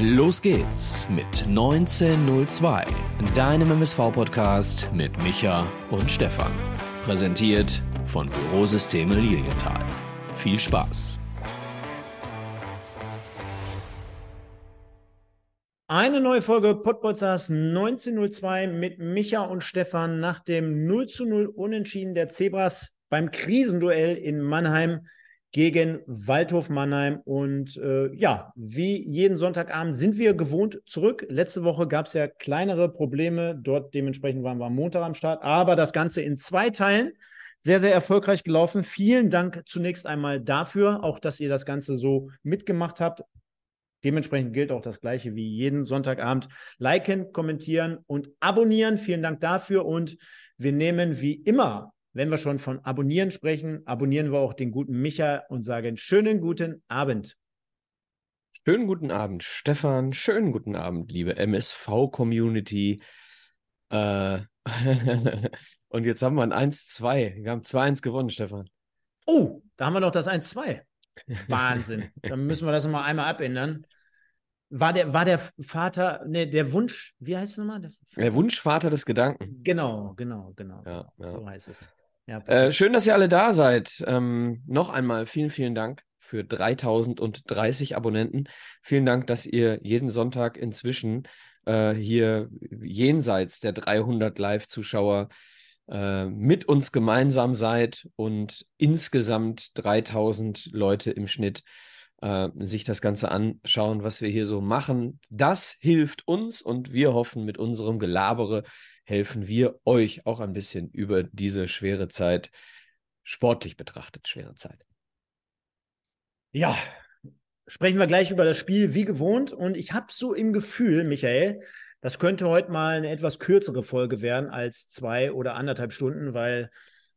Los geht's mit 1902, deinem MSV-Podcast mit Micha und Stefan. Präsentiert von Bürosysteme Lilienthal. Viel Spaß! Eine neue Folge Podbolzers 1902 mit Micha und Stefan nach dem 0 zu 0 Unentschieden der Zebras beim Krisenduell in Mannheim gegen Waldhof Mannheim. Und äh, ja, wie jeden Sonntagabend sind wir gewohnt zurück. Letzte Woche gab es ja kleinere Probleme. Dort dementsprechend waren wir am Montag am Start. Aber das Ganze in zwei Teilen. Sehr, sehr erfolgreich gelaufen. Vielen Dank zunächst einmal dafür, auch dass ihr das Ganze so mitgemacht habt. Dementsprechend gilt auch das Gleiche wie jeden Sonntagabend. Liken, kommentieren und abonnieren. Vielen Dank dafür. Und wir nehmen wie immer wenn wir schon von Abonnieren sprechen, abonnieren wir auch den guten Micha und sagen schönen guten Abend. Schönen guten Abend, Stefan. Schönen guten Abend, liebe MSV-Community. Äh, und jetzt haben wir ein 1-2. Wir haben 2-1 gewonnen, Stefan. Oh, da haben wir noch das 1-2. Wahnsinn. Dann müssen wir das nochmal einmal abändern. War der, war der Vater, ne, der Wunsch, wie heißt es nochmal? Der, der Wunschvater des Gedanken. Genau, genau, genau. Ja, genau. Ja. So heißt es. Ja, äh, schön, dass ihr alle da seid. Ähm, noch einmal vielen, vielen Dank für 3030 Abonnenten. Vielen Dank, dass ihr jeden Sonntag inzwischen äh, hier jenseits der 300 Live-Zuschauer äh, mit uns gemeinsam seid und insgesamt 3000 Leute im Schnitt äh, sich das Ganze anschauen, was wir hier so machen. Das hilft uns und wir hoffen mit unserem Gelabere helfen wir euch auch ein bisschen über diese schwere Zeit, sportlich betrachtet, schwere Zeit. Ja, sprechen wir gleich über das Spiel wie gewohnt. Und ich habe so im Gefühl, Michael, das könnte heute mal eine etwas kürzere Folge werden als zwei oder anderthalb Stunden, weil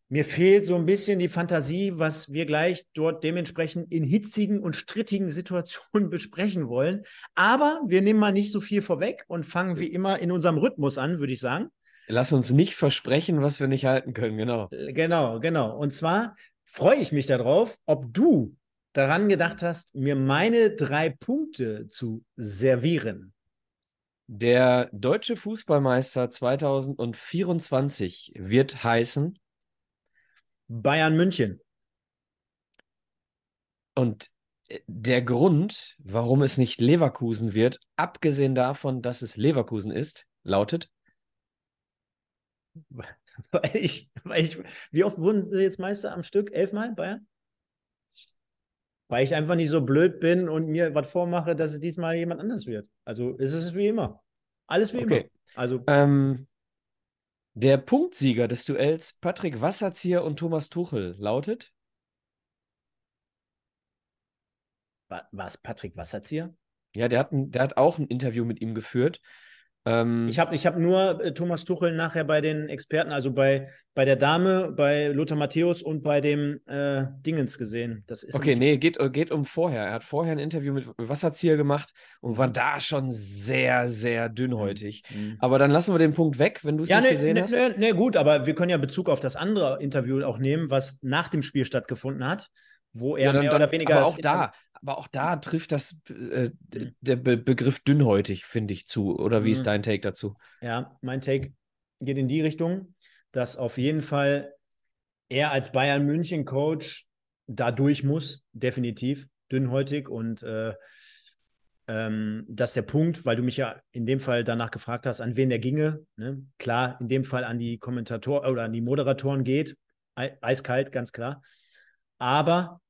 mir fehlt so ein bisschen die Fantasie, was wir gleich dort dementsprechend in hitzigen und strittigen Situationen besprechen wollen. Aber wir nehmen mal nicht so viel vorweg und fangen wie immer in unserem Rhythmus an, würde ich sagen. Lass uns nicht versprechen, was wir nicht halten können, genau. Äh, genau, genau. Und zwar freue ich mich darauf, ob du daran gedacht hast, mir meine drei Punkte zu servieren. Der deutsche Fußballmeister 2024 wird heißen Bayern München. Und äh, der Grund, warum es nicht Leverkusen wird, abgesehen davon, dass es Leverkusen ist, lautet Weil ich, weil ich, wie oft wurden sie jetzt Meister am Stück? Elfmal, Bayern? Weil ich einfach nicht so blöd bin und mir was vormache, dass es diesmal jemand anders wird. Also ist es wie immer. Alles wie okay. immer. Also. Ähm, der Punktsieger des Duells Patrick Wasserzieher und Thomas Tuchel lautet? Was, Patrick Wasserzieher? Ja, der hat, ein, der hat auch ein Interview mit ihm geführt ähm, ich habe ich hab nur äh, Thomas Tuchel nachher bei den Experten, also bei, bei der Dame, bei Lothar Matthäus und bei dem äh, Dingens gesehen. Das ist okay, nee, geht, geht um vorher. Er hat vorher ein Interview mit Wasserzieher gemacht und war da schon sehr, sehr dünnhäutig. Mhm. mhm. Aber dann lassen wir den Punkt weg, wenn du es ja, nicht nee, gesehen nee, hast. Ja, nee, nee, gut, aber wir können ja Bezug auf das andere Interview auch nehmen, was nach dem Spiel stattgefunden hat wo er ja, dann, mehr oder weniger. Aber auch da, aber auch da trifft das äh, mhm. der Be Begriff dünnhäutig, finde ich, zu. Oder wie mhm. ist dein Take dazu? Ja, mein Take geht in die Richtung, dass auf jeden Fall er als Bayern München Coach da durch muss, definitiv dünnhäutig und äh, ähm, dass der Punkt, weil du mich ja in dem Fall danach gefragt hast, an wen der ginge, ne? klar, in dem Fall an die Kommentatoren oder an die Moderatoren geht, eiskalt, ganz klar. Aber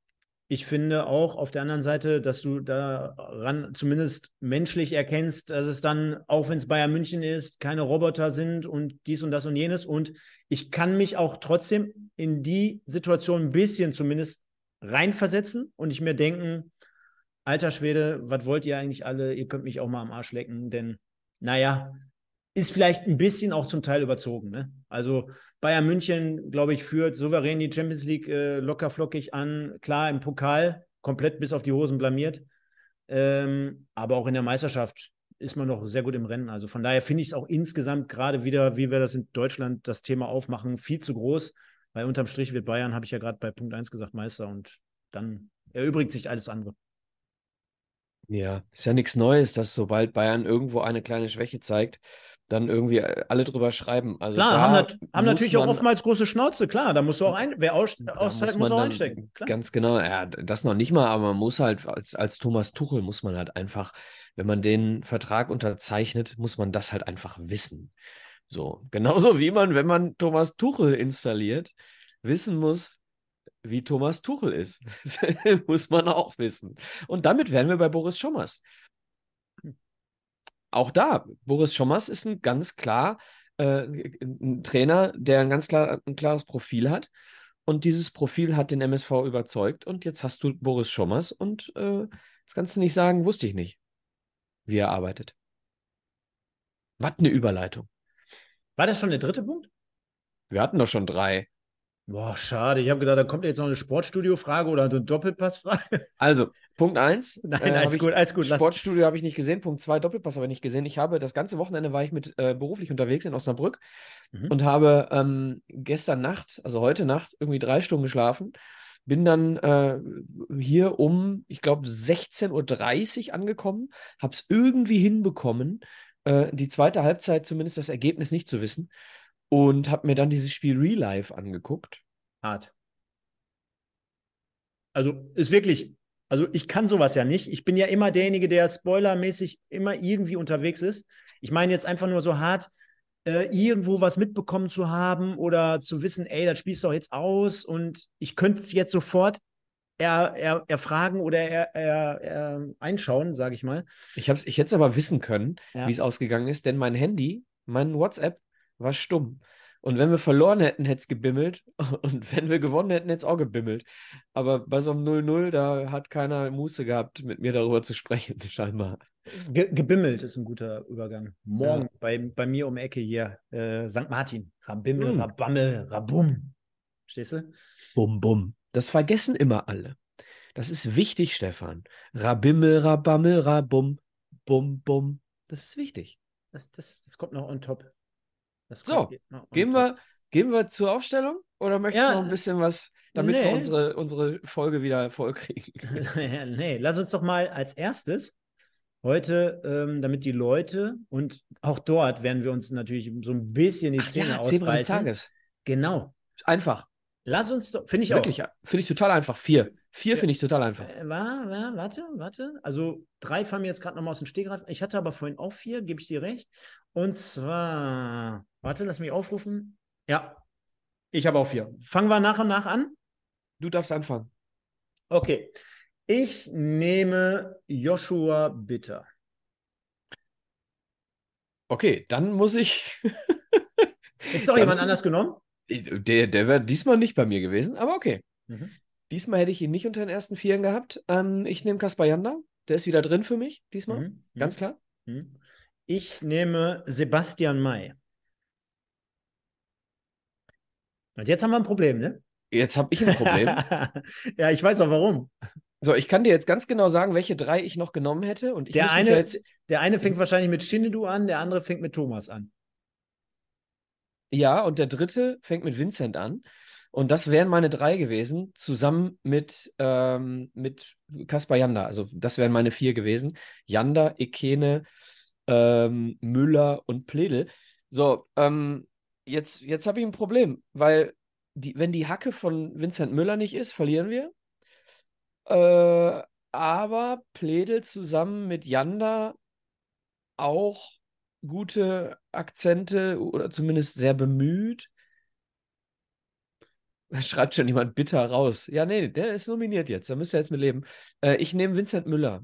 ich finde auch auf der anderen Seite, dass du daran zumindest menschlich erkennst, dass es dann, auch wenn es Bayern München ist, keine Roboter sind und dies und das und jenes. Und ich kann mich auch trotzdem in die Situation ein bisschen zumindest reinversetzen und ich mir denken, alter Schwede, was wollt ihr eigentlich alle? Ihr könnt mich auch mal am Arsch lecken, denn naja, ist vielleicht ein bisschen auch zum Teil überzogen. Ne? Also Bayern München, glaube ich, führt souverän die Champions League äh, locker flockig an. Klar, im Pokal komplett bis auf die Hosen blamiert. Ähm, aber auch in der Meisterschaft ist man noch sehr gut im Rennen. Also von daher finde ich es auch insgesamt gerade wieder, wie wir das in Deutschland das Thema aufmachen, viel zu groß. Weil unterm Strich wird Bayern, habe ich ja gerade bei Punkt 1 gesagt, Meister und dann erübrigt sich alles andere. Ja, ist ja nichts Neues, dass sobald Bayern irgendwo eine kleine Schwäche zeigt, dann irgendwie äh, alle drüber schreiben. Also Klar, haben, nat haben muss natürlich auch oftmalt große Schnauze, klar. Da musst du auch ein, wer aus, da aushält, muss muss man auch einstecken. Klar. Ganz genau, ja, das noch nicht mal, aber man muss halt als, als Thomas Tuchel muss man halt einfach, wenn man den Vertrag unterzeichnet, muss man das halt einfach wissen. So, genauso wie man, wenn man Thomas Tuchel installiert, wissen muss, wie Thomas Tuchel ist. muss man auch wissen. Und damit wären wir bei Boris Schommers. Auch da, Boris Schommers ist ein ganz klar äh, ein Trainer, der ein ganz klar, ein klares Profil hat. Und dieses Profil hat den MSV überzeugt. Und jetzt hast du Boris Schommers und äh, das kannst du nicht sagen, wusste ich nicht, wie er arbeitet. Was eine Überleitung. War das schon der dritte Punkt? Wir hatten doch schon drei. Boah, schade. Ich habe gedacht, da kommt jetzt noch eine Sportstudio-Frage oder eine Doppelpassfrage. Also, Punkt eins. Nein, äh, alles gut, alles gut. Sportstudio habe ich nicht gesehen. Punkt zwei, Doppelpass habe ich nicht gesehen. Ich habe das ganze Wochenende war ich mit äh, beruflich unterwegs in Osnabrück Mhm. und habe ähm, gestern Nacht, also heute Nacht, irgendwie drei Stunden geschlafen. Bin dann äh, hier um, ich glaube, 16.30 Uhr angekommen, habe es irgendwie hinbekommen, äh, die zweite Halbzeit zumindest das Ergebnis nicht zu wissen und habe mir dann dieses Spiel Real Life angeguckt. Hart. Also ist wirklich, also ich kann sowas ja nicht. Ich bin ja immer derjenige, der spoilermäßig immer irgendwie unterwegs ist. Ich meine jetzt einfach nur so hart, äh, irgendwo was mitbekommen zu haben oder zu wissen, ey, das spielst du doch jetzt aus und ich könnte es jetzt sofort er, er, erfragen oder er, er, er einschauen, sage ich mal. Ich, hab's, ich hätte es aber wissen können, Ja. wie es ausgegangen ist, denn mein Handy, mein WhatsApp war stumm. Und wenn wir verloren hätten, hätte es gebimmelt. Und wenn wir gewonnen hätten, hätte es auch gebimmelt. Aber bei so einem 0-0, da hat keiner Muße gehabt, mit mir darüber zu sprechen, scheinbar. Ge gebimmelt ist ein guter Übergang. Morgen Ja. bei, bei mir um die Ecke hier, äh, St. Martin. Rabimmel, Mm. Rabammel, Rabum. Stehst du? Bum, bum. Das vergessen immer alle. Das ist wichtig, Stefan. Rabimmel, Rabammel, Rabum, bum, bum. Das ist wichtig. Das, das, das kommt noch on top. So, Gehen wir, gehen wir zur Aufstellung? Oder möchtest Ja, du noch ein bisschen was, damit wir nee. unsere, unsere Folge wieder voll kriegen? nee, lass uns doch mal als erstes heute, ähm, damit die Leute und auch dort werden wir uns natürlich so ein bisschen die Ach Zähne ja, Zebra des. Tages. Genau. Einfach. Lass uns doch, finde ich Wirklich, auch. finde ich total einfach. Vier. Vier Ja. finde ich total einfach. Äh, wa- wa- warte, warte. Also drei fallen mir jetzt gerade nochmal aus dem Stegreif. Ich hatte aber vorhin auch vier, gebe ich dir recht. Und zwar, warte, lass mich aufrufen. Ja, ich habe auch vier. Fangen wir nach und nach an. Du darfst anfangen. Okay. Ich nehme Joshua Bitter. Okay, dann muss ich. Jetzt doch Dann- jemand anders genommen? Der, der wäre diesmal nicht bei mir gewesen, aber okay. Mhm. Diesmal hätte ich ihn nicht unter den ersten Vieren gehabt. Ähm, ich nehme Kaspar Janda. Der ist wieder drin für mich, diesmal. Mhm. Ganz klar. Mhm. Ich nehme Sebastian May. Und jetzt haben wir ein Problem, ne? Jetzt habe ich ein Problem. ja, ich weiß auch warum. so, ich kann dir jetzt ganz genau sagen, welche drei ich noch genommen hätte. Und ich Der eine- jetzt. Der eine fängt wahrscheinlich mit Shinnedu an, der andere fängt mit Thomas an. Ja, und der dritte fängt mit Vincent an. Und das wären meine drei gewesen, zusammen mit, ähm, mit Kaspar Janda. Also das wären meine vier gewesen. Janda, Ekene, ähm, Müller und Pledel. So, ähm, jetzt, jetzt habe ich ein Problem, weil die, wenn die Hacke von Vincent Müller nicht ist, verlieren wir. Äh, aber Pledel zusammen mit Janda auch gute Akzente oder zumindest sehr bemüht. Schreibt schon jemand bitter raus. Ja, nee, der ist nominiert jetzt. Da müsst ihr jetzt mit leben. Äh, ich nehme Vincent Müller.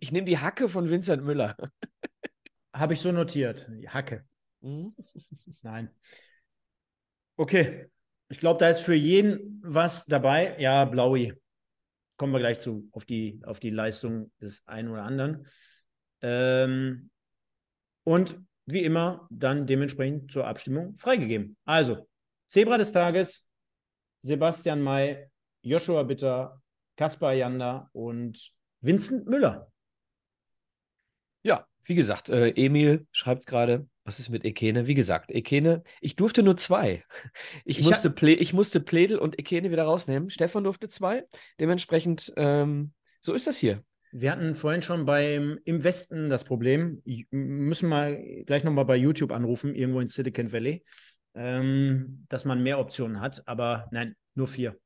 Ich nehme die Hacke von Vincent Müller. Habe ich so notiert. Die Hacke. Mhm. Nein. Okay. Ich glaube, da ist für jeden was dabei. Ja, Blaui. Kommen wir gleich zu, auf die, auf die Leistung des einen oder anderen. Ähm, und wie immer, dann dementsprechend zur Abstimmung freigegeben. Also, Zebra des Tages, Sebastian May, Joshua Bitter, Kaspar Janda und Vincent Müller. Ja, wie gesagt, äh, Emil schreibt es gerade. Was ist mit Ekene? Wie gesagt, Ekene, ich durfte nur zwei. Ich, Ich musste, hab- Ple ich musste Pledel und Ekene wieder rausnehmen. Stefan durfte zwei. Dementsprechend, ähm, so ist das hier. Wir hatten vorhin schon beim im Westen das Problem, I- müssen mal gleich nochmal bei YouTube anrufen, irgendwo in Silicon Valley, ähm, dass man mehr Optionen hat, aber nein, nur vier.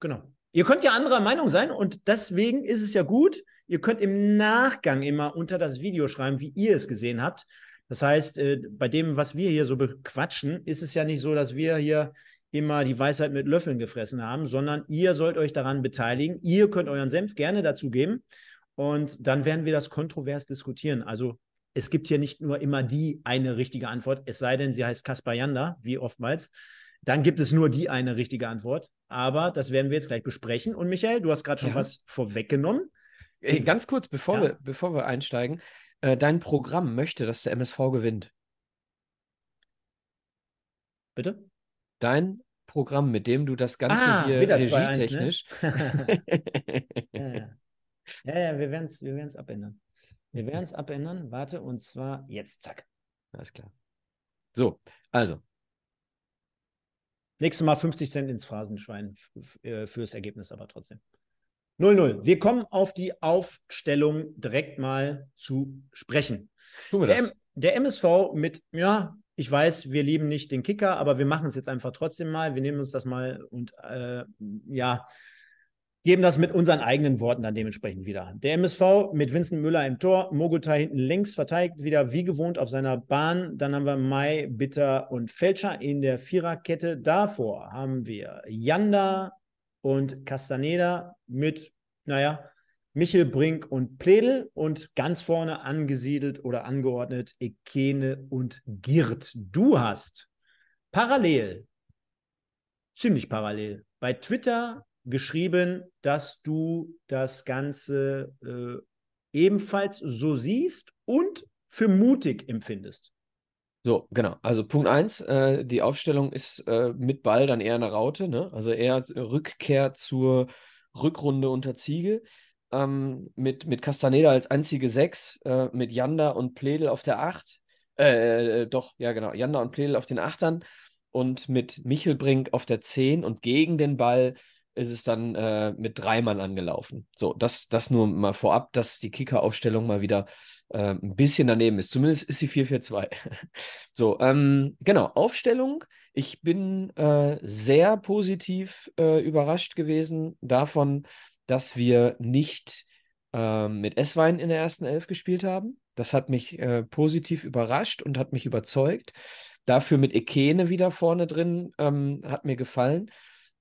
Genau. Ihr könnt ja anderer Meinung sein und deswegen ist es ja gut, ihr könnt im Nachgang immer unter das Video schreiben, wie ihr es gesehen habt. Das heißt, äh, bei dem, was wir hier so bequatschen, ist es ja nicht so, dass wir hier immer die Weisheit mit Löffeln gefressen haben, sondern ihr sollt euch daran beteiligen. Ihr könnt euren Senf gerne dazugeben und dann werden wir das kontrovers diskutieren. Also es gibt hier nicht nur immer die eine richtige Antwort, es sei denn, sie heißt Kaspar Janda, wie oftmals. Dann gibt es nur die eine richtige Antwort. Aber das werden wir jetzt gleich besprechen. Und Michael, du hast gerade schon Ja. was vorweggenommen. Ey, ganz kurz, bevor, Ja. wir, bevor wir einsteigen, äh, dein Programm möchte, dass der MSV gewinnt. Bitte? Dein Programm, mit dem du das Ganze Ah, hier wieder 2-1, ne? regietechnisch. Ja, ja. Ja, ja, wir werden es wir werden's abändern. Wir werden es abändern. Warte, und zwar jetzt, zack. Alles klar. So, also, Nächstes Mal 50 Cent ins Phrasenschwein äh, fürs Ergebnis, aber trotzdem. 0-0. Wir kommen auf die Aufstellung direkt mal zu sprechen. tun wir Der, das. Der MSV mit, ja, ich weiß, wir lieben nicht den Kicker, aber wir machen es jetzt einfach trotzdem mal. Wir nehmen uns das mal und äh, ja, geben das mit unseren eigenen Worten dann dementsprechend wieder. Der MSV mit Vincent Müller im Tor, Mogutai hinten links verteidigt wieder wie gewohnt auf seiner Bahn. Dann haben wir Mai, Bitter und Felscher in der Viererkette. Davor haben wir Janda und Castaneda mit, naja, Michel Brink und Pledel und ganz vorne angesiedelt oder angeordnet Ekene und Girt. Du hast parallel, ziemlich parallel, bei Twitter geschrieben, dass du das Ganze äh, ebenfalls so siehst und für mutig empfindest. So, genau. Also Punkt 1, äh, die Aufstellung ist äh, mit Ball dann eher eine Raute, ne? Also eher Rückkehr zur Rückrunde unter Ziege. Ähm, mit, mit Castaneda als einzige Sechs, äh, mit Janda und Pledel auf der Acht. Äh, äh, doch, ja genau. Janda und Pledel auf den Achtern und mit Michelbrink auf der Zehn und gegen den Ball ist es dann äh, mit drei Mann angelaufen. So, das, das nur mal vorab, dass die Kicker-Aufstellung mal wieder äh, ein bisschen daneben ist. Zumindest ist sie 4-4-2. so, ähm, genau, Aufstellung. Ich bin äh, sehr positiv äh, überrascht gewesen davon, dass wir nicht äh, mit Esswein in der ersten Elf gespielt haben. Das hat mich äh, positiv überrascht und hat mich überzeugt. Dafür mit Ekene wieder vorne drin ähm, hat mir gefallen.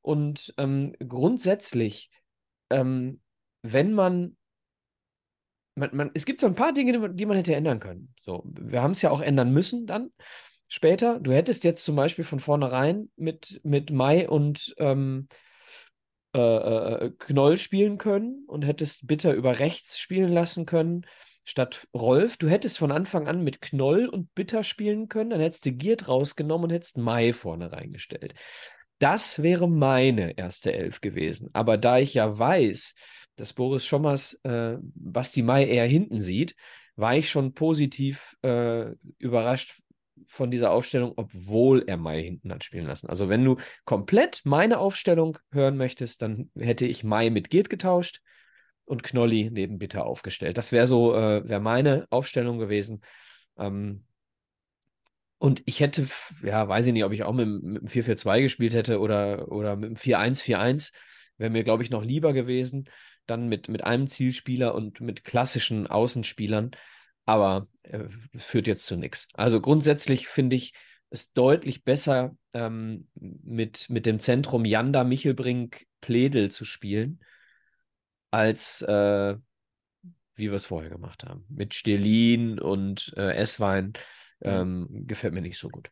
Und ähm, grundsätzlich, ähm, wenn man, man, man, es gibt so ein paar Dinge, die man, hätte ändern können. So, wir haben es ja auch ändern müssen dann später. Du hättest jetzt zum Beispiel von vornherein mit, mit Mai und ähm, äh, äh, Knoll spielen können und hättest Bitter über rechts spielen lassen können statt Rolf. Du hättest von Anfang an mit Knoll und Bitter spielen können, dann hättest du Giert rausgenommen und hättest Mai vorne reingestellt. Das wäre meine erste Elf gewesen. Aber da ich ja weiß, dass Boris Schommers äh, Basti Mai eher hinten sieht, war ich schon positiv äh, überrascht von dieser Aufstellung, obwohl er Mai hinten hat spielen lassen. Also wenn du komplett meine Aufstellung hören möchtest, dann hätte ich Mai mit Giert getauscht und Knolli neben Bitter aufgestellt. Das wäre so, äh, wäre meine Aufstellung gewesen. Ähm, und ich hätte, ja, weiß ich nicht, ob ich auch mit, mit dem 4-4-2 gespielt hätte oder, oder mit dem 4-1-4-1. Wäre mir, glaube ich, noch lieber gewesen. Dann mit, mit einem Zielspieler und mit klassischen Außenspielern. Aber äh, führt jetzt zu nichts. Also grundsätzlich finde ich es deutlich besser, ähm, mit, mit dem Zentrum Janda, Michelbrink, Pledel zu spielen, als äh, wie wir es vorher gemacht haben. Mit Stelin und äh, Esswein. Ähm, gefällt mir nicht so gut.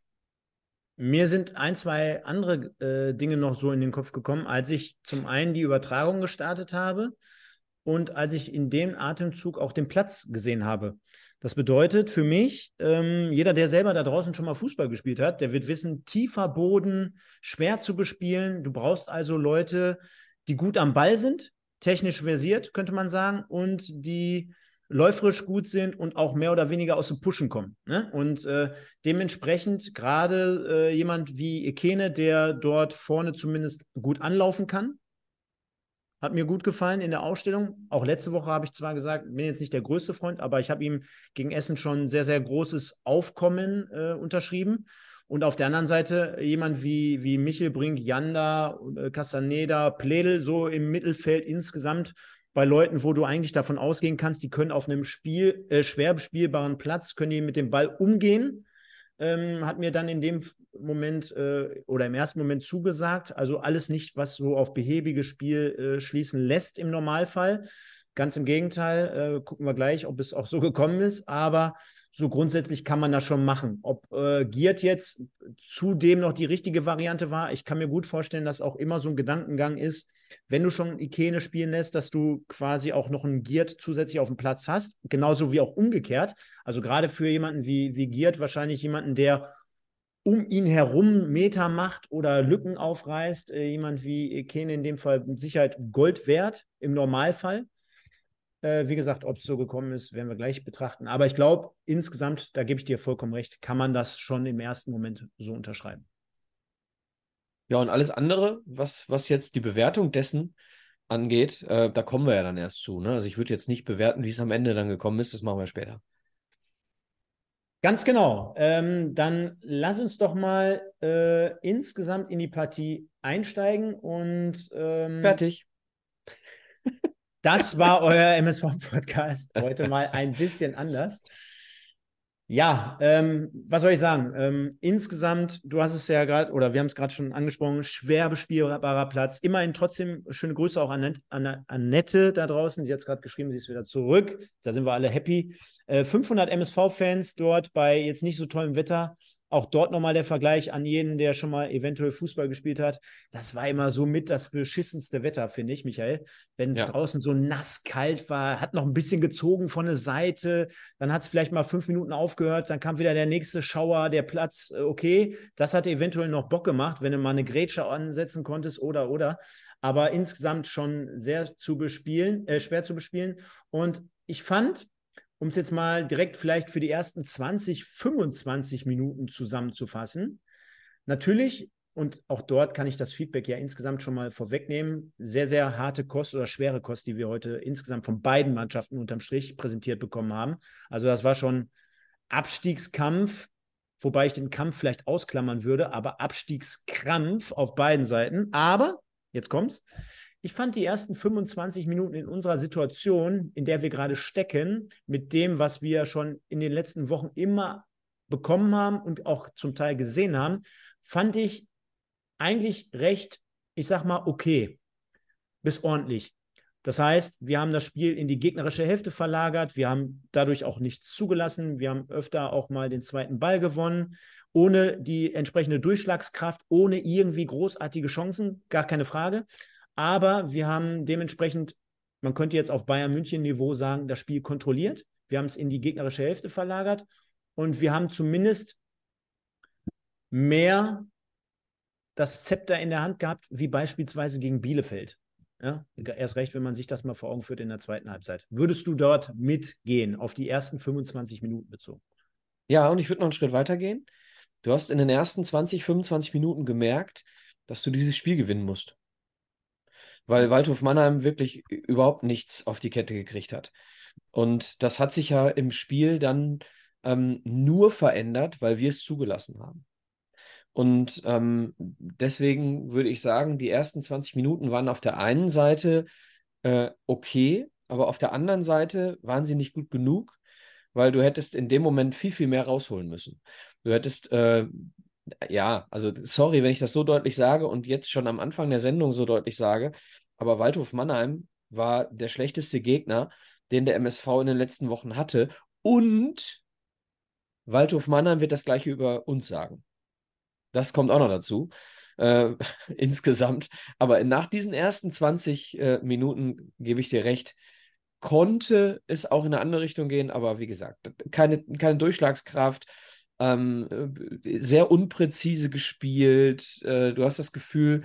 Mir sind ein, zwei andere äh, Dinge noch so in den Kopf gekommen, als ich zum einen die Übertragung gestartet habe und als ich in dem Atemzug auch den Platz gesehen habe. Das bedeutet für mich, ähm, jeder, der selber da draußen schon mal Fußball gespielt hat, der wird wissen, tiefer Boden, schwer zu bespielen. Du brauchst also Leute, die gut am Ball sind, technisch versiert, könnte man sagen, und die läuferisch gut sind und auch mehr oder weniger aus dem Pushen kommen. Ne? Und äh, dementsprechend gerade äh, jemand wie Ekene, der dort vorne zumindest gut anlaufen kann, hat mir gut gefallen in der Ausstellung. Auch letzte Woche habe ich zwar gesagt, bin jetzt nicht der größte Freund, aber ich habe ihm gegen Essen schon sehr, sehr großes Aufkommen äh, unterschrieben. Und auf der anderen Seite jemand wie, wie Michel Brink, Janda, äh, Castaneda, Pledel, so im Mittelfeld insgesamt bei Leuten, wo du eigentlich davon ausgehen kannst, die können auf einem Spiel, äh, schwer bespielbaren Platz, können die mit dem Ball umgehen. Ähm, hat mir dann in dem Moment äh, oder im ersten Moment zugesagt. Also alles nicht, was so auf behäbiges Spiel äh, schließen lässt im Normalfall. Ganz im Gegenteil, äh, gucken wir gleich, ob es auch so gekommen ist. Aber so grundsätzlich kann man das schon machen. Ob äh, Giert jetzt zudem noch die richtige Variante war, ich kann mir gut vorstellen, dass auch immer so ein Gedankengang ist, wenn du schon Ikene spielen lässt, dass du quasi auch noch einen Giert zusätzlich auf dem Platz hast, genauso wie auch umgekehrt. Also gerade für jemanden wie, wie Giert wahrscheinlich jemanden, der um ihn herum Meter macht oder Lücken aufreißt. Äh, jemand wie Ikene in dem Fall mit Sicherheit Gold wert im Normalfall. Äh, wie gesagt, ob es so gekommen ist, werden wir gleich betrachten. Aber ich glaube, insgesamt, da gebe ich dir vollkommen recht, kann man das schon im ersten Moment so unterschreiben. Ja, und alles andere, was, was jetzt die Bewertung dessen angeht, äh, da kommen wir ja dann erst zu. Ne? Also ich würde jetzt nicht bewerten, wie es am Ende dann gekommen ist, das machen wir später. Ganz genau. Ähm, dann lass uns doch mal äh, insgesamt in die Partie einsteigen und ähm, fertig. Das war euer MSV-Podcast. Heute mal ein bisschen anders. Ja, ähm, was soll ich sagen? Ähm, insgesamt, du hast es ja gerade, oder wir haben es gerade schon angesprochen, schwer bespielbarer Platz. Immerhin trotzdem schöne Grüße auch an, an Annette da draußen. Sie hat es gerade geschrieben, sie ist wieder zurück. Da sind wir alle happy. Äh, 500 MSV-Fans dort bei jetzt nicht so tollem Wetter. Auch dort nochmal der Vergleich an jeden, der schon mal eventuell Fußball gespielt hat. Das war immer so mit das beschissenste Wetter, finde ich, Michael. Wenn es ja. draußen so nass kalt war, hat noch ein bisschen gezogen von der Seite, dann hat es vielleicht mal fünf Minuten aufgehört, dann kam wieder der nächste Schauer, der Platz, äh, okay. Das hat eventuell noch Bock gemacht, wenn du mal eine Grätsche ansetzen konntest oder, oder. Aber insgesamt schon sehr zu bespielen, äh, schwer zu bespielen. Und ich fand, um es jetzt mal direkt vielleicht für die ersten 20, 25 Minuten zusammenzufassen. Natürlich, und auch dort kann ich das Feedback ja insgesamt schon mal vorwegnehmen, sehr, sehr harte Kost oder schwere Kost, die wir heute insgesamt von beiden Mannschaften unterm Strich präsentiert bekommen haben. Also das war schon Abstiegskampf, wobei ich den Kampf vielleicht ausklammern würde, aber Abstiegskrampf auf beiden Seiten. Aber, jetzt kommt's, ich fand die ersten 25 Minuten in unserer Situation, in der wir gerade stecken, mit dem, was wir schon in den letzten Wochen immer bekommen haben und auch zum Teil gesehen haben, fand ich eigentlich recht, ich sag mal, okay, bis ordentlich. Das heißt, wir haben das Spiel in die gegnerische Hälfte verlagert, wir haben dadurch auch nichts zugelassen, wir haben öfter auch mal den zweiten Ball gewonnen, ohne die entsprechende Durchschlagskraft, ohne irgendwie großartige Chancen, gar keine Frage. Aber wir haben dementsprechend, man könnte jetzt auf Bayern München Niveau sagen, das Spiel kontrolliert. Wir haben es in die gegnerische Hälfte verlagert und wir haben zumindest mehr das Zepter in der Hand gehabt, wie beispielsweise gegen Bielefeld. Ja, erst recht, wenn man sich das mal vor Augen führt in der zweiten Halbzeit. Würdest du dort mitgehen, auf die ersten 25 Minuten bezogen? Ja, und ich würde noch einen Schritt weiter gehen. Du hast in den ersten 20, 25 Minuten gemerkt, dass du dieses Spiel gewinnen musst weil Waldhof Mannheim wirklich überhaupt nichts auf die Kette gekriegt hat. Und das hat sich ja im Spiel dann ähm, nur verändert, weil wir es zugelassen haben. Und ähm, deswegen würde ich sagen, die ersten 20 Minuten waren auf der einen Seite äh, okay, aber auf der anderen Seite waren sie nicht gut genug, weil du hättest in dem Moment viel, viel mehr rausholen müssen. Du hättest äh, ja, also sorry, wenn ich das so deutlich sage und jetzt schon am Anfang der Sendung so deutlich sage, aber Waldhof Mannheim war der schlechteste Gegner, den der MSV in den letzten Wochen hatte. Und Waldhof Mannheim wird das gleiche über uns sagen. Das kommt auch noch dazu. Äh, insgesamt. Aber nach diesen ersten 20 äh, Minuten gebe ich dir recht, konnte es auch in eine andere Richtung gehen, aber wie gesagt, keine, keine Durchschlagskraft ähm, äh, sehr unpräzise gespielt. Äh, du hast das Gefühl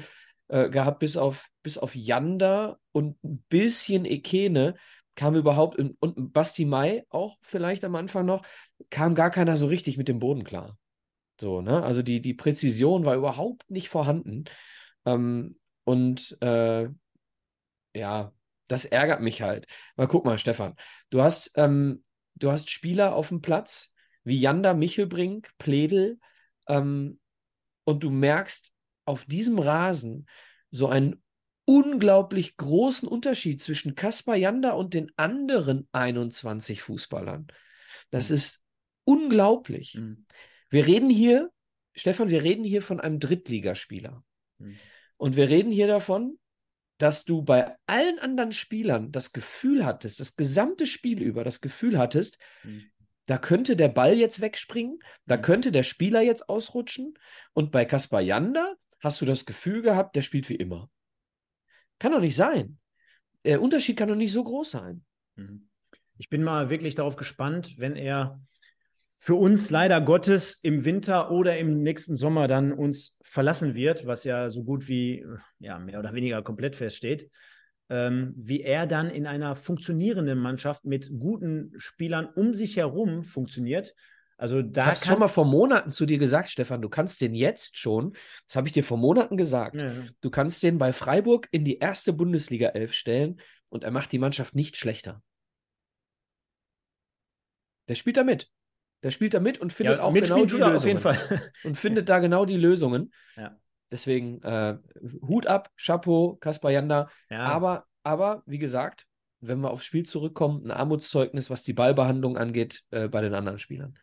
äh, gehabt, bis auf, bis auf Yanda und ein bisschen Ekene kam überhaupt, und, und Basti Mai auch vielleicht am Anfang noch, kam gar keiner so richtig mit dem Boden klar. So, ne? Also die, die Präzision war überhaupt nicht vorhanden. Ähm, und äh, ja, das ärgert mich halt. Mal guck mal, Stefan, du hast, ähm, du hast Spieler auf dem Platz wie Janda Michelbrink, Pledel, ähm, und du merkst auf diesem Rasen so einen unglaublich großen Unterschied zwischen Kaspar Janda und den anderen 21 Fußballern. Das mhm. ist unglaublich. Mhm. Wir reden hier, Stefan, wir reden hier von einem Drittligaspieler. Mhm. Und wir reden hier davon, dass du bei allen anderen Spielern das Gefühl hattest, das gesamte Spiel über das Gefühl hattest, mhm. da könnte der Ball jetzt wegspringen, da mhm. könnte der Spieler jetzt ausrutschen. Und bei Kaspar Janda hast du das Gefühl gehabt, der spielt wie immer. Kann doch nicht sein. Der Unterschied kann doch nicht so groß sein. Mhm. Ich bin mal wirklich darauf gespannt, wenn er für uns leider Gottes im Winter oder im nächsten Sommer dann uns verlassen wird, was ja so gut wie ja, mehr oder weniger komplett feststeht, ähm, wie er dann in einer funktionierenden Mannschaft mit guten Spielern um sich herum funktioniert. Also da ich habe schon mal vor Monaten zu dir gesagt, Stefan, du kannst den jetzt schon, das habe ich dir vor Monaten gesagt, ja. du kannst den bei Freiburg in die erste Bundesliga 11 stellen und er macht die Mannschaft nicht schlechter. Der spielt da mit. Der spielt da mit und findet ja, auch genau die Lösungen. Auf jeden Fall. und findet da genau die Lösungen. Ja. Deswegen äh, Hut ab, Chapeau, Kaspar Janda. Ja. Aber, aber, wie gesagt, wenn wir aufs Spiel zurückkommen, ein Armutszeugnis, was die Ballbehandlung angeht, äh, bei den anderen Spielern.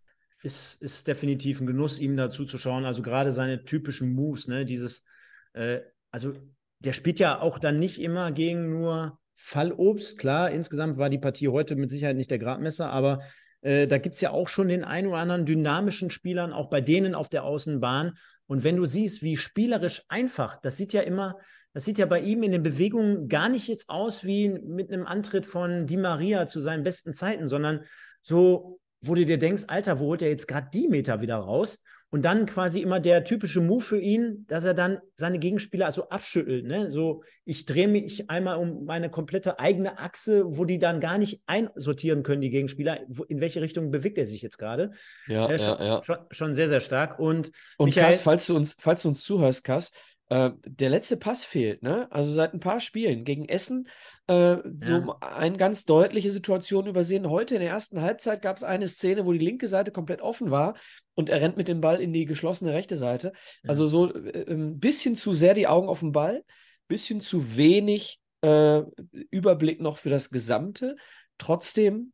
Ist, ist definitiv ein Genuss, ihm dazu zu schauen. Also gerade seine typischen Moves, ne, dieses, äh, also der spielt ja auch dann nicht immer gegen nur Fallobst. Klar, insgesamt war die Partie heute mit Sicherheit nicht der Gradmesser, aber äh, da gibt es ja auch schon den ein oder anderen dynamischen Spielern, auch bei denen auf der Außenbahn. Und wenn du siehst, wie spielerisch einfach, das sieht ja immer, das sieht ja bei ihm in den Bewegungen gar nicht jetzt aus wie mit einem Antritt von Di Maria zu seinen besten Zeiten, sondern so, wo du dir denkst, Alter, wo holt er jetzt gerade die Meter wieder raus? Und dann quasi immer der typische Move für ihn, dass er dann seine Gegenspieler also abschüttelt. Ne? So, ich drehe mich einmal um meine komplette eigene Achse, wo die dann gar nicht einsortieren können, die Gegenspieler. Wo, in welche Richtung bewegt er sich jetzt gerade? Ja, äh, ja, schon, ja. Schon, schon, sehr, sehr stark. Und, Und Michael, Kass, falls du uns, falls du uns zuhörst, Kass, äh, der letzte Pass fehlt, ne? Also seit ein paar Spielen gegen Essen äh, so ja. eine ganz deutliche Situation übersehen. Heute in der ersten Halbzeit gab es eine Szene, wo die linke Seite komplett offen war und er rennt mit dem Ball in die geschlossene rechte Seite. Ja. Also so äh, ein bisschen zu sehr die Augen auf den Ball, bisschen zu wenig äh, Überblick noch für das Gesamte. Trotzdem.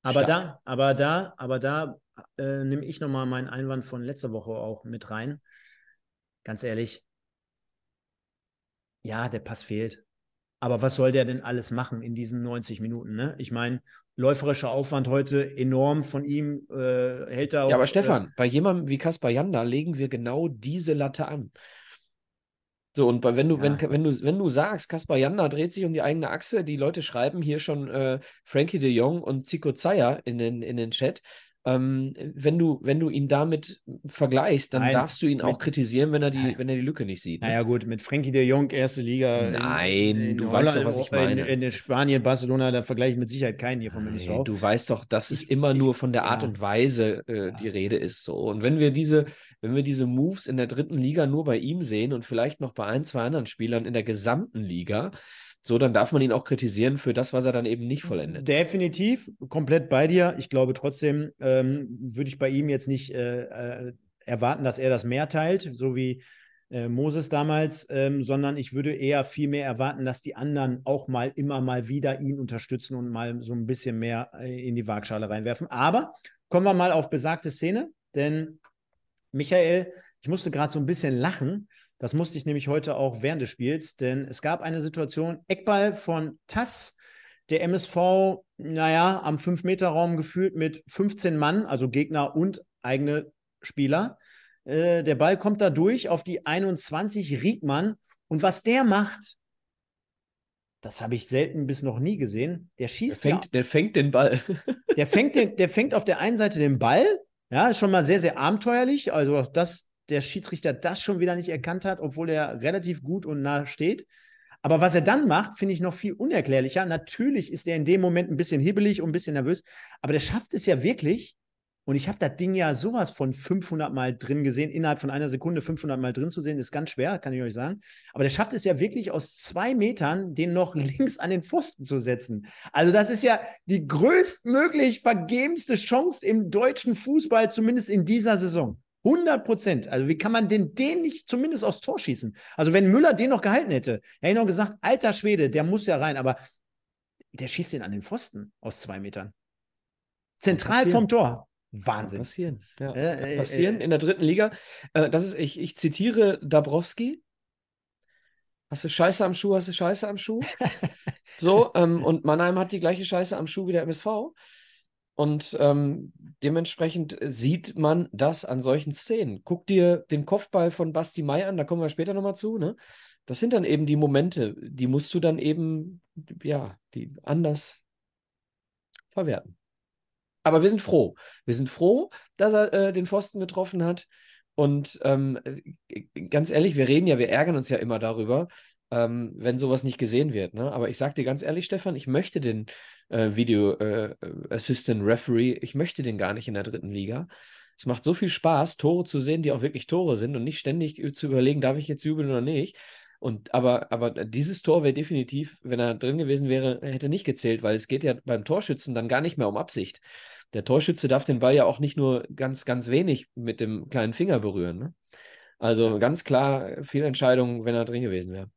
Aber stark. da, aber da, aber da äh, nehme ich nochmal meinen Einwand von letzter Woche auch mit rein. Ganz ehrlich, ja, der Pass fehlt. Aber was soll der denn alles machen in diesen 90 Minuten? Ne? Ich meine, läuferischer Aufwand heute enorm von ihm. Äh, hält er Ja, aber Stefan, äh, bei jemandem wie Kaspar Janda legen wir genau diese Latte an. So, und wenn du, ja. wenn, wenn, du, wenn du sagst, Kaspar Janda dreht sich um die eigene Achse, die Leute schreiben hier schon äh, Frankie de Jong und Zico Zaya in den, in den Chat, ähm, wenn, du, wenn du ihn damit vergleichst, dann Nein, darfst du ihn auch kritisieren, wenn er die, wenn er die Lücke nicht sieht. Ne? Naja, gut, mit Frankie de Jong, erste Liga. Nein, in, in du Holland, weißt doch, was ich meine. In, in, Spanien, Barcelona, da vergleiche ich mit Sicherheit keinen hier vom MSV. Du weißt doch, dass es immer ich, nur von der Art ja. und Weise äh, die Rede ist. So. Und wenn wir diese, wenn wir diese Moves in der dritten Liga nur bei ihm sehen und vielleicht noch bei ein, zwei anderen Spielern in der gesamten Liga, so, dann darf man ihn auch kritisieren für das, was er dann eben nicht vollendet. Definitiv, komplett bei dir. Ich glaube trotzdem, ähm, würde ich bei ihm jetzt nicht äh, äh, erwarten, dass er das mehr teilt, so wie äh, Moses damals, ähm, sondern ich würde eher viel mehr erwarten, dass die anderen auch mal immer mal wieder ihn unterstützen und mal so ein bisschen mehr äh, in die Waagschale reinwerfen. Aber kommen wir mal auf besagte Szene, denn Michael, ich musste gerade so ein bisschen lachen, das musste ich nämlich heute auch während des Spiels, denn es gab eine Situation, Eckball von Tass, der MSV, naja, am 5-Meter-Raum gefühlt mit 15 Mann, also Gegner und eigene Spieler. Äh, der Ball kommt da durch auf die 21 Riegmann. Und was der macht, das habe ich selten bis noch nie gesehen. Der schießt. Der fängt, ja, der fängt den Ball. der, fängt den, der fängt auf der einen Seite den Ball. Ja, ist schon mal sehr, sehr abenteuerlich. Also das der Schiedsrichter das schon wieder nicht erkannt hat, obwohl er relativ gut und nah steht. Aber was er dann macht, finde ich noch viel unerklärlicher. Natürlich ist er in dem Moment ein bisschen hibbelig und ein bisschen nervös, aber der schafft es ja wirklich. Und ich habe das Ding ja sowas von 500 Mal drin gesehen. Innerhalb von einer Sekunde 500 Mal drin zu sehen, ist ganz schwer, kann ich euch sagen. Aber der schafft es ja wirklich aus zwei Metern, den noch links an den Pfosten zu setzen. Also, das ist ja die größtmöglich vergebenste Chance im deutschen Fußball, zumindest in dieser Saison. 100 Prozent. Also wie kann man denn den nicht zumindest aufs Tor schießen? Also wenn Müller den noch gehalten hätte, hätte ich noch gesagt, alter Schwede, der muss ja rein, aber der schießt den an den Pfosten aus zwei Metern. Zentral vom Tor. Wahnsinn. Kann passieren. Ja, äh, passieren äh, in der dritten Liga. Äh, das ist, ich, ich zitiere Dabrowski. Hast du Scheiße am Schuh, hast du Scheiße am Schuh? so, ähm, und Mannheim hat die gleiche Scheiße am Schuh wie der MSV. Und ähm, dementsprechend sieht man das an solchen Szenen. Guck dir den Kopfball von Basti Mai an, da kommen wir später nochmal zu. Ne? Das sind dann eben die Momente, die musst du dann eben, ja, die anders verwerten. Aber wir sind froh. Wir sind froh, dass er äh, den Pfosten getroffen hat. Und ähm, äh, ganz ehrlich, wir reden ja, wir ärgern uns ja immer darüber, ähm, wenn sowas nicht gesehen wird. Ne? Aber ich sage dir ganz ehrlich, Stefan, ich möchte den äh, Video äh, Assistant Referee, ich möchte den gar nicht in der dritten Liga. Es macht so viel Spaß, Tore zu sehen, die auch wirklich Tore sind und nicht ständig zu überlegen, darf ich jetzt jubeln oder nicht. Und aber, aber dieses Tor wäre definitiv, wenn er drin gewesen wäre, hätte nicht gezählt, weil es geht ja beim Torschützen dann gar nicht mehr um Absicht. Der Torschütze darf den Ball ja auch nicht nur ganz, ganz wenig mit dem kleinen Finger berühren. Ne? Also ganz klar Fehlentscheidung, wenn er drin gewesen wäre.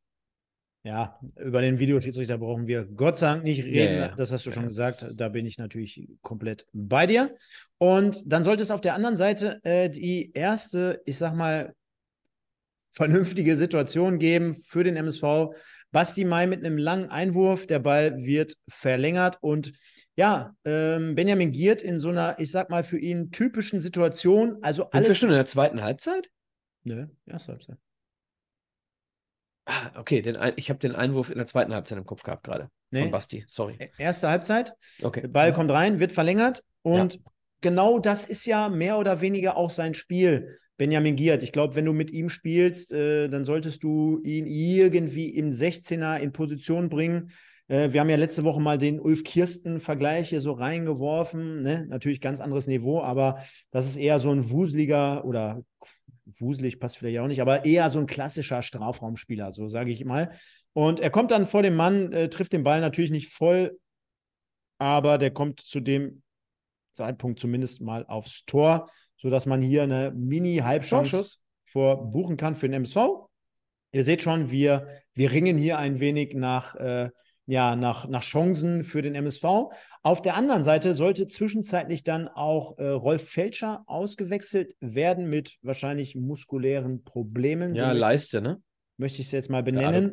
Ja, über den Videoschiedsrichter brauchen wir Gott sei Dank nicht reden. Ja, ja. Das hast du schon ja. gesagt. Da bin ich natürlich komplett bei dir. Und dann sollte es auf der anderen Seite äh, die erste, ich sag mal, vernünftige Situation geben für den MSV. Basti Mai mit einem langen Einwurf. Der Ball wird verlängert und ja, ähm, Benjamin Giert in so einer, ich sag mal, für ihn typischen Situation. Also alles. Sind wir schon in der zweiten Halbzeit? Nö, erste Halbzeit. Ah, okay, den ich habe den Einwurf in der zweiten Halbzeit im Kopf gehabt gerade. Nee. Von Basti, sorry. E-, erste Halbzeit. Okay. Der Ball kommt rein, wird verlängert und ja. genau das ist ja mehr oder weniger auch sein Spiel. Benjamin Giert, ich glaube, wenn du mit ihm spielst, äh, dann solltest du ihn irgendwie im 16er in Position bringen. Äh, wir haben ja letzte Woche mal den Ulf Kirsten-Vergleich hier so reingeworfen. Ne? Natürlich ganz anderes Niveau, aber das ist eher so ein wuseliger oder wuselig passt vielleicht auch nicht, aber eher so ein klassischer Strafraumspieler, so sage ich mal. Und er kommt dann vor dem Mann, äh, trifft den Ball natürlich nicht voll, aber der kommt zu dem Zeitpunkt zumindest mal aufs Tor, sodass man hier eine Mini-Halbchance vorbuchen kann für den MSV. Ihr seht schon, wir, wir ringen hier ein wenig nach äh, ja, nach, nach Chancen für den MSV. Auf der anderen Seite sollte zwischenzeitlich dann auch äh, Rolf Felscher ausgewechselt werden mit wahrscheinlich muskulären Problemen. Ja, so Leiste, ne? Möchte ich es jetzt mal benennen.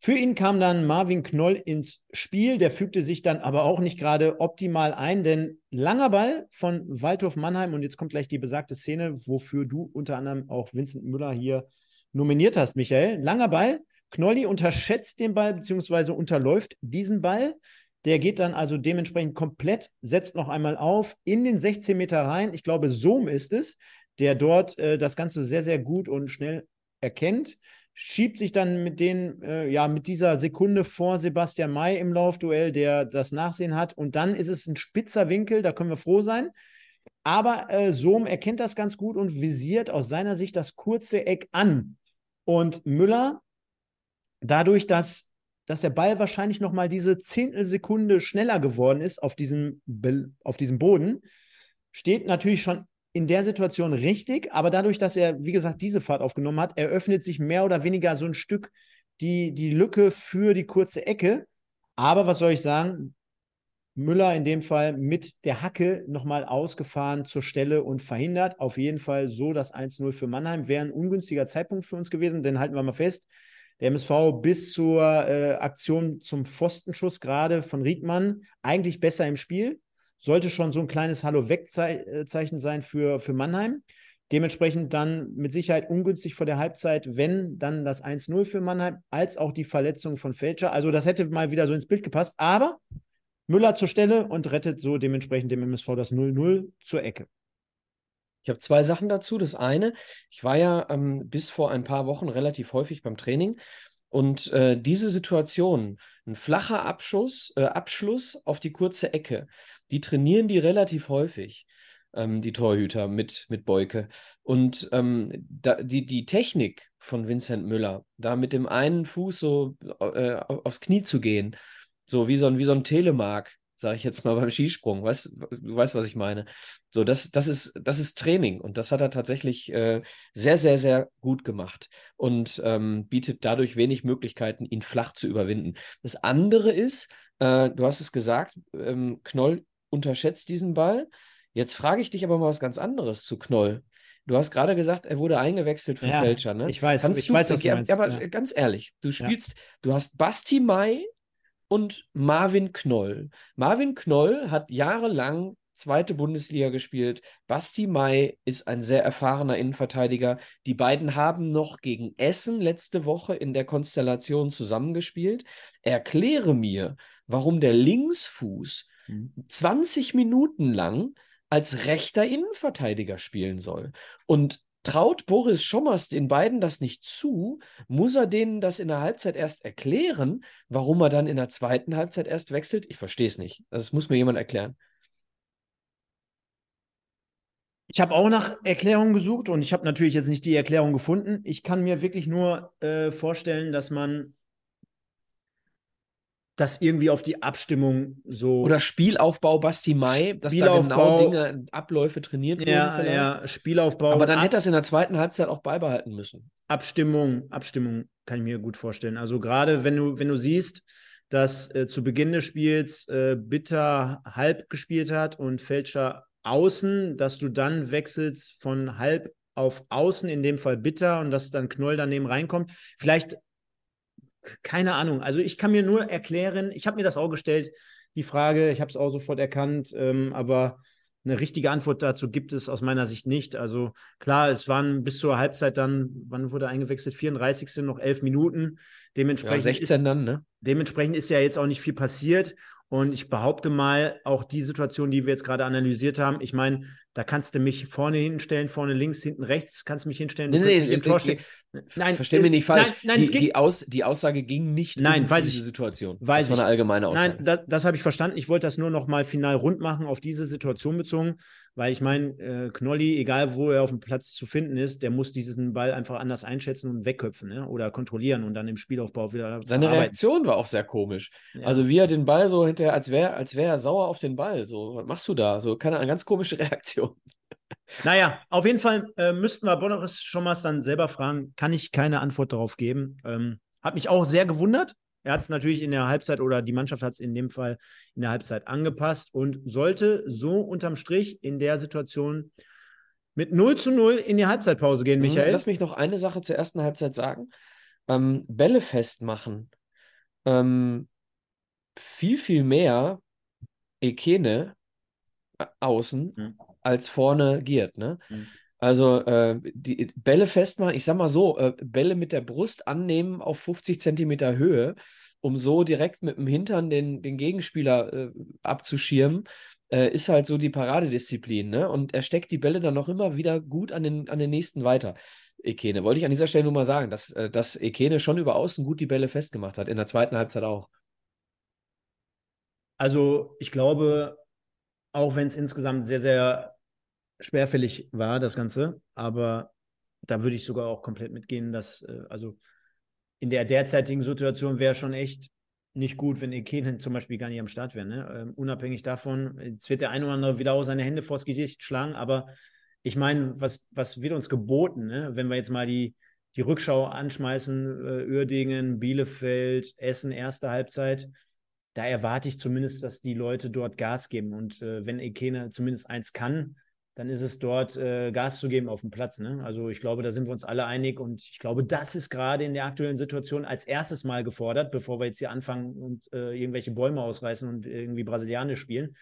Für ihn kam dann Marvin Knoll ins Spiel. Der fügte sich dann aber auch nicht gerade optimal ein, denn langer Ball von Waldhof Mannheim und jetzt kommt gleich die besagte Szene, wofür du unter anderem auch Vincent Müller hier nominiert hast, Michael. Langer Ball Knolli unterschätzt den Ball bzw. unterläuft diesen Ball. Der geht dann also dementsprechend komplett, setzt noch einmal auf in den 16 Meter rein. Ich glaube, Sohm ist es, der dort äh, das Ganze sehr, sehr gut und schnell erkennt. Schiebt sich dann mit den, äh, ja, mit dieser Sekunde vor Sebastian May im Laufduell, der das Nachsehen hat. Und dann ist es ein spitzer Winkel, da können wir froh sein. Aber äh, Sohm erkennt das ganz gut und visiert aus seiner Sicht das kurze Eck an. Und Müller dadurch, dass, dass der Ball wahrscheinlich noch mal diese Zehntelsekunde schneller geworden ist auf diesem, auf diesem Boden, steht natürlich schon in der Situation richtig, aber dadurch, dass er, wie gesagt, diese Fahrt aufgenommen hat, eröffnet sich mehr oder weniger so ein Stück die, die Lücke für die kurze Ecke. Aber was soll ich sagen? Müller in dem Fall mit der Hacke nochmal ausgefahren zur Stelle und verhindert. Auf jeden Fall so das 1-0 für Mannheim. Wäre ein ungünstiger Zeitpunkt für uns gewesen, denn halten wir mal fest, der MSV bis zur äh, Aktion zum Pfostenschuss gerade von Riedmann eigentlich besser im Spiel. Sollte schon so ein kleines Hallo-Wegzeichen sein für, für Mannheim. Dementsprechend dann mit Sicherheit ungünstig vor der Halbzeit, wenn dann das 1-0 für Mannheim, als auch die Verletzung von Fälscher. Also das hätte mal wieder so ins Bild gepasst. Aber Müller zur Stelle und rettet so dementsprechend dem MSV das 0-0 zur Ecke. Ich habe zwei Sachen dazu. Das eine, ich war ja ähm, bis vor ein paar Wochen relativ häufig beim Training Und äh, diese Situation, ein flacher Abschuss, äh, Abschluss auf die kurze Ecke, die trainieren die relativ häufig, ähm, die Torhüter mit, mit Beuke. Und ähm, da, die, die Technik von Vincent Müller, da mit dem einen Fuß so äh, aufs Knie zu gehen, so wie so ein, wie so ein Telemark, sage ich jetzt mal beim Skisprung. Weißt, du weißt, was ich meine. So, das, das, ist, das ist Training und das hat er tatsächlich äh, sehr, sehr, sehr gut gemacht und ähm, bietet dadurch wenig Möglichkeiten, ihn flach zu überwinden. Das andere ist, äh, du hast es gesagt, ähm, Knoll unterschätzt diesen Ball. Jetzt frage ich dich aber mal was ganz anderes zu Knoll. Du hast gerade gesagt, er wurde eingewechselt für Ja, Fälscher, ne? ich weiß, Kannst ich du, weiß, was du ja, meinst, aber ja. ganz ehrlich, du spielst, du hast Basti Mai und Marvin Knoll. Marvin Knoll hat jahrelang zweite Bundesliga gespielt. Basti Mai ist ein sehr erfahrener Innenverteidiger. Die beiden haben noch gegen Essen letzte Woche in der Konstellation zusammengespielt. Erkläre mir, warum der Linksfuß Mhm. 20 Minuten lang als rechter Innenverteidiger spielen soll. Und traut Boris Schommers den beiden das nicht zu, muss er denen das in der Halbzeit erst erklären, warum er dann in der zweiten Halbzeit erst wechselt? Ich verstehe es nicht. Das muss mir jemand erklären. Ich habe auch nach Erklärungen gesucht und ich habe natürlich jetzt nicht die Erklärung gefunden. Ich kann mir wirklich nur äh, vorstellen, dass man das irgendwie auf die Abstimmung so. Oder Spielaufbau Basti Mai, dass da genau Dinge, Abläufe trainiert wurden ja, vielleicht. ja, Spielaufbau. Aber dann Ab- hätte es in der zweiten Halbzeit auch beibehalten müssen. Abstimmung, Abstimmung kann ich mir gut vorstellen. Also gerade wenn du, wenn du siehst, dass äh, zu Beginn des Spiels äh, Bitter halb gespielt hat und Fälscher außen, dass du dann wechselst von halb auf außen, in dem Fall Bitter, und dass dann Knoll daneben reinkommt. Vielleicht, keine Ahnung. Also ich kann mir nur erklären, ich habe mir das auch gestellt, die Frage, ich habe es auch sofort erkannt, ähm, aber eine richtige Antwort dazu gibt es aus meiner Sicht nicht. Also klar, es waren bis zur Halbzeit dann, wann wurde eingewechselt? 34. noch elf Minuten. Ja, Dementsprechend, 16 ist, dann, ne? dementsprechend ist ja jetzt auch nicht viel passiert. Und ich behaupte mal, auch die Situation, die wir jetzt gerade analysiert haben, ich meine, da kannst du mich vorne hinstellen, vorne links, hinten rechts, kannst du mich hinstellen. Nee, nee, nee, Tor nee, stellen. Nein, Versteh mich äh, nicht falsch. Nein, nein die, die, Aus, die Aussage ging nicht Nein, um weiß diese ich. Situation. Weiß das war eine allgemeine Aussage. Nein, das, das habe ich verstanden. Ich wollte das nur noch mal final rund machen auf diese Situation bezogen, weil ich meine, äh, Knolli, egal wo er auf dem Platz zu finden ist, der muss diesen Ball einfach anders einschätzen und wegköpfen ne? oder kontrollieren und dann im Spielaufbau wieder Seine. Reaktion war auch sehr komisch. Ja. Also wie er den Ball so hinterher, als wäre als wär er sauer auf den Ball. So, was machst du da? So, keine Ahnung, ganz komische Reaktion. Naja, auf jeden Fall äh, müssten wir Boris Schommers dann selber fragen. Kann ich keine Antwort darauf geben. Ähm, hat mich auch sehr gewundert. Er hat es natürlich in der Halbzeit oder die Mannschaft hat es in dem Fall in der Halbzeit angepasst und sollte so unterm Strich in der Situation mit 0 zu 0 in die Halbzeitpause gehen, Mhm, Michael. Lass mich noch eine Sache zur ersten Halbzeit sagen. Ähm, Bälle festmachen. Ähm, viel, viel mehr Ekene äh, außen Mhm. Als vorne Giert, ne? Mhm. Also äh, die Bälle festmachen, ich sag mal so, äh, Bälle mit der Brust annehmen auf 50 Zentimeter Höhe, um so direkt mit dem Hintern den, den Gegenspieler äh, abzuschirmen, äh, ist halt so die Paradedisziplin, ne? Und er steckt die Bälle dann noch immer wieder gut an den, an den nächsten weiter. Ekene. Wollte ich an dieser Stelle nur mal sagen, dass, äh, dass Ekene schon über außen gut die Bälle festgemacht hat, in der zweiten Halbzeit auch. Also ich glaube, auch wenn es insgesamt sehr, sehr schwerfällig war, das Ganze, aber da würde ich sogar auch komplett mitgehen, dass, äh, also in der derzeitigen Situation wäre schon echt nicht gut, wenn Ekenen zum Beispiel gar nicht am Start wäre. Ne? Ähm, unabhängig davon, jetzt wird der eine oder andere wieder auch seine Hände vors Gesicht schlagen, aber ich meine, was, was wird uns geboten, ne? wenn wir jetzt mal die, die Rückschau anschmeißen, äh, Bielefeld, Essen, erste Halbzeit, da erwarte ich zumindest, dass die Leute dort Gas geben. Und äh, wenn Ekene zumindest eins kann, dann ist es dort äh, Gas zu geben auf dem Platz. Ne? Also ich glaube, da sind wir uns alle einig. Und ich glaube, das ist gerade in der aktuellen Situation als erstes Mal gefordert, bevor wir jetzt hier anfangen und äh, irgendwelche Bäume ausreißen und irgendwie Brasilianisch spielen.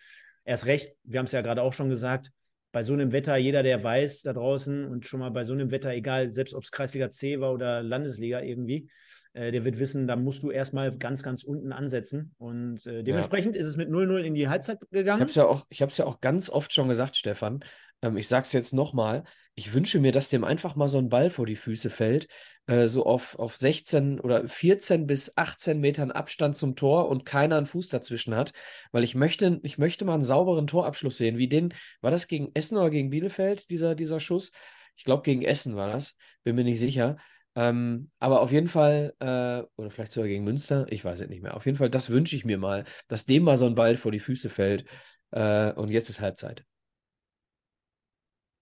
Erst recht, wir haben es ja gerade auch schon gesagt, bei so einem Wetter, jeder, der weiß da draußen und schon mal bei so einem Wetter, egal, selbst ob es Kreisliga C war oder Landesliga irgendwie, der wird wissen, da musst du erstmal ganz, ganz unten ansetzen. Und äh, dementsprechend ist es mit 0-0 in die Halbzeit Ich gegangen. habe es ja, auch- ich hab's ja auch ganz oft schon gesagt, Stefan. ähm, ich sage es jetzt nochmal, ich wünsche mir, dass dem einfach mal so ein Ball vor die Füße fällt, äh, so auf, auf 16 oder 14 bis 18 Metern Abstand zum Tor und keiner einen Fuß dazwischen hat, weil ich möchte, ich möchte mal einen sauberen Torabschluss sehen, wie den, war das gegen Essen oder gegen Bielefeld, dieser, dieser Schuss? Ich glaube, gegen Essen war das, bin mir nicht sicher. Ähm, aber auf jeden Fall, äh, oder vielleicht sogar gegen Münster, ich weiß es nicht mehr. Auf jeden Fall, das wünsche ich mir mal, dass dem mal so ein Ball vor die Füße fällt. Äh, und jetzt ist Halbzeit.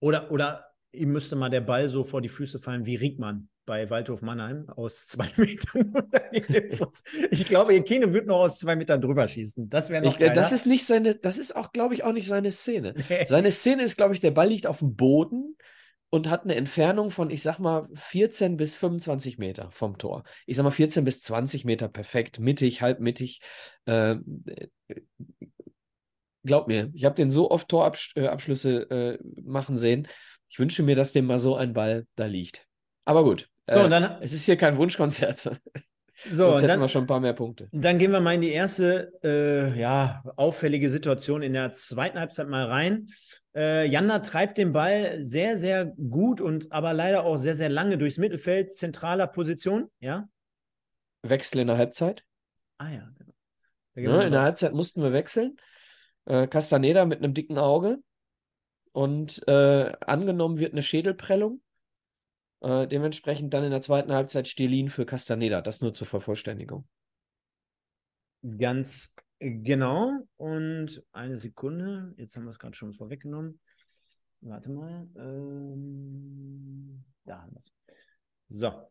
Oder, oder ihm müsste mal der Ball so vor die Füße fallen wie Riegmann bei Waldhof Mannheim aus zwei Metern. ich glaube, Ekene wird noch aus zwei Metern drüber schießen. Das wäre noch ich, Das ist nicht seine, das ist auch, glaube ich, auch nicht seine Szene. seine Szene ist, glaube ich, der Ball liegt auf dem Boden und hat eine Entfernung von, ich sag mal, 14 bis 25 Meter vom Tor. Ich sag mal 14 bis 20 Meter perfekt, mittig, halbmittig. Äh, glaub mir, ich habe den so oft Torabschlüsse äh, machen sehen. Ich wünsche mir, dass dem mal so ein Ball da liegt. Aber gut, äh, so, dann, es ist hier kein Wunschkonzert. So, Sonst hätten dann, wir schon ein paar mehr Punkte. Dann gehen wir mal in die erste äh, ja, auffällige Situation in der zweiten Halbzeit mal rein. Äh, Janda treibt den Ball sehr, sehr gut und aber leider auch sehr, sehr lange durchs Mittelfeld, zentraler Position, ja? Wechsel in der Halbzeit. Ah ja, genau. Ja, in der Halbzeit mussten wir wechseln. Äh, Castaneda mit einem dicken Auge und äh, angenommen wird eine Schädelprellung. Äh, dementsprechend dann in der zweiten Halbzeit Stelin für Castaneda. Das nur zur Vervollständigung. Ganz Genau. Und eine Sekunde. Jetzt haben wir es gerade schon vorweggenommen. Warte mal. Ähm, da haben wir es. So.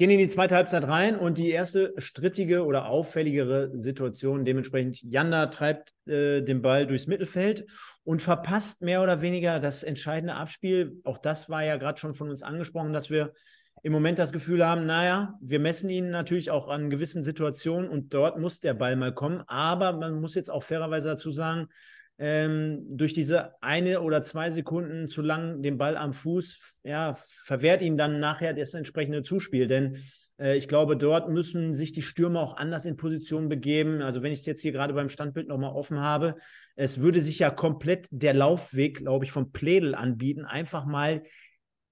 Gehen in die zweite Halbzeit rein und die erste strittige oder auffälligere Situation. Dementsprechend, Janda treibt äh, den Ball durchs Mittelfeld und verpasst mehr oder weniger das entscheidende Abspiel. Auch das war ja gerade schon von uns angesprochen, dass wir im Moment das Gefühl haben, naja, wir messen ihn natürlich auch an gewissen Situationen und dort muss der Ball mal kommen. Aber man muss jetzt auch fairerweise dazu sagen, ähm, durch diese eine oder zwei Sekunden zu lang den Ball am Fuß, ja, verwehrt ihm dann nachher das entsprechende Zuspiel. Denn äh, ich glaube, dort müssen sich die Stürmer auch anders in Position begeben. Also wenn ich es jetzt hier gerade beim Standbild nochmal offen habe, es würde sich ja komplett der Laufweg, glaube ich, vom Plädel anbieten, einfach mal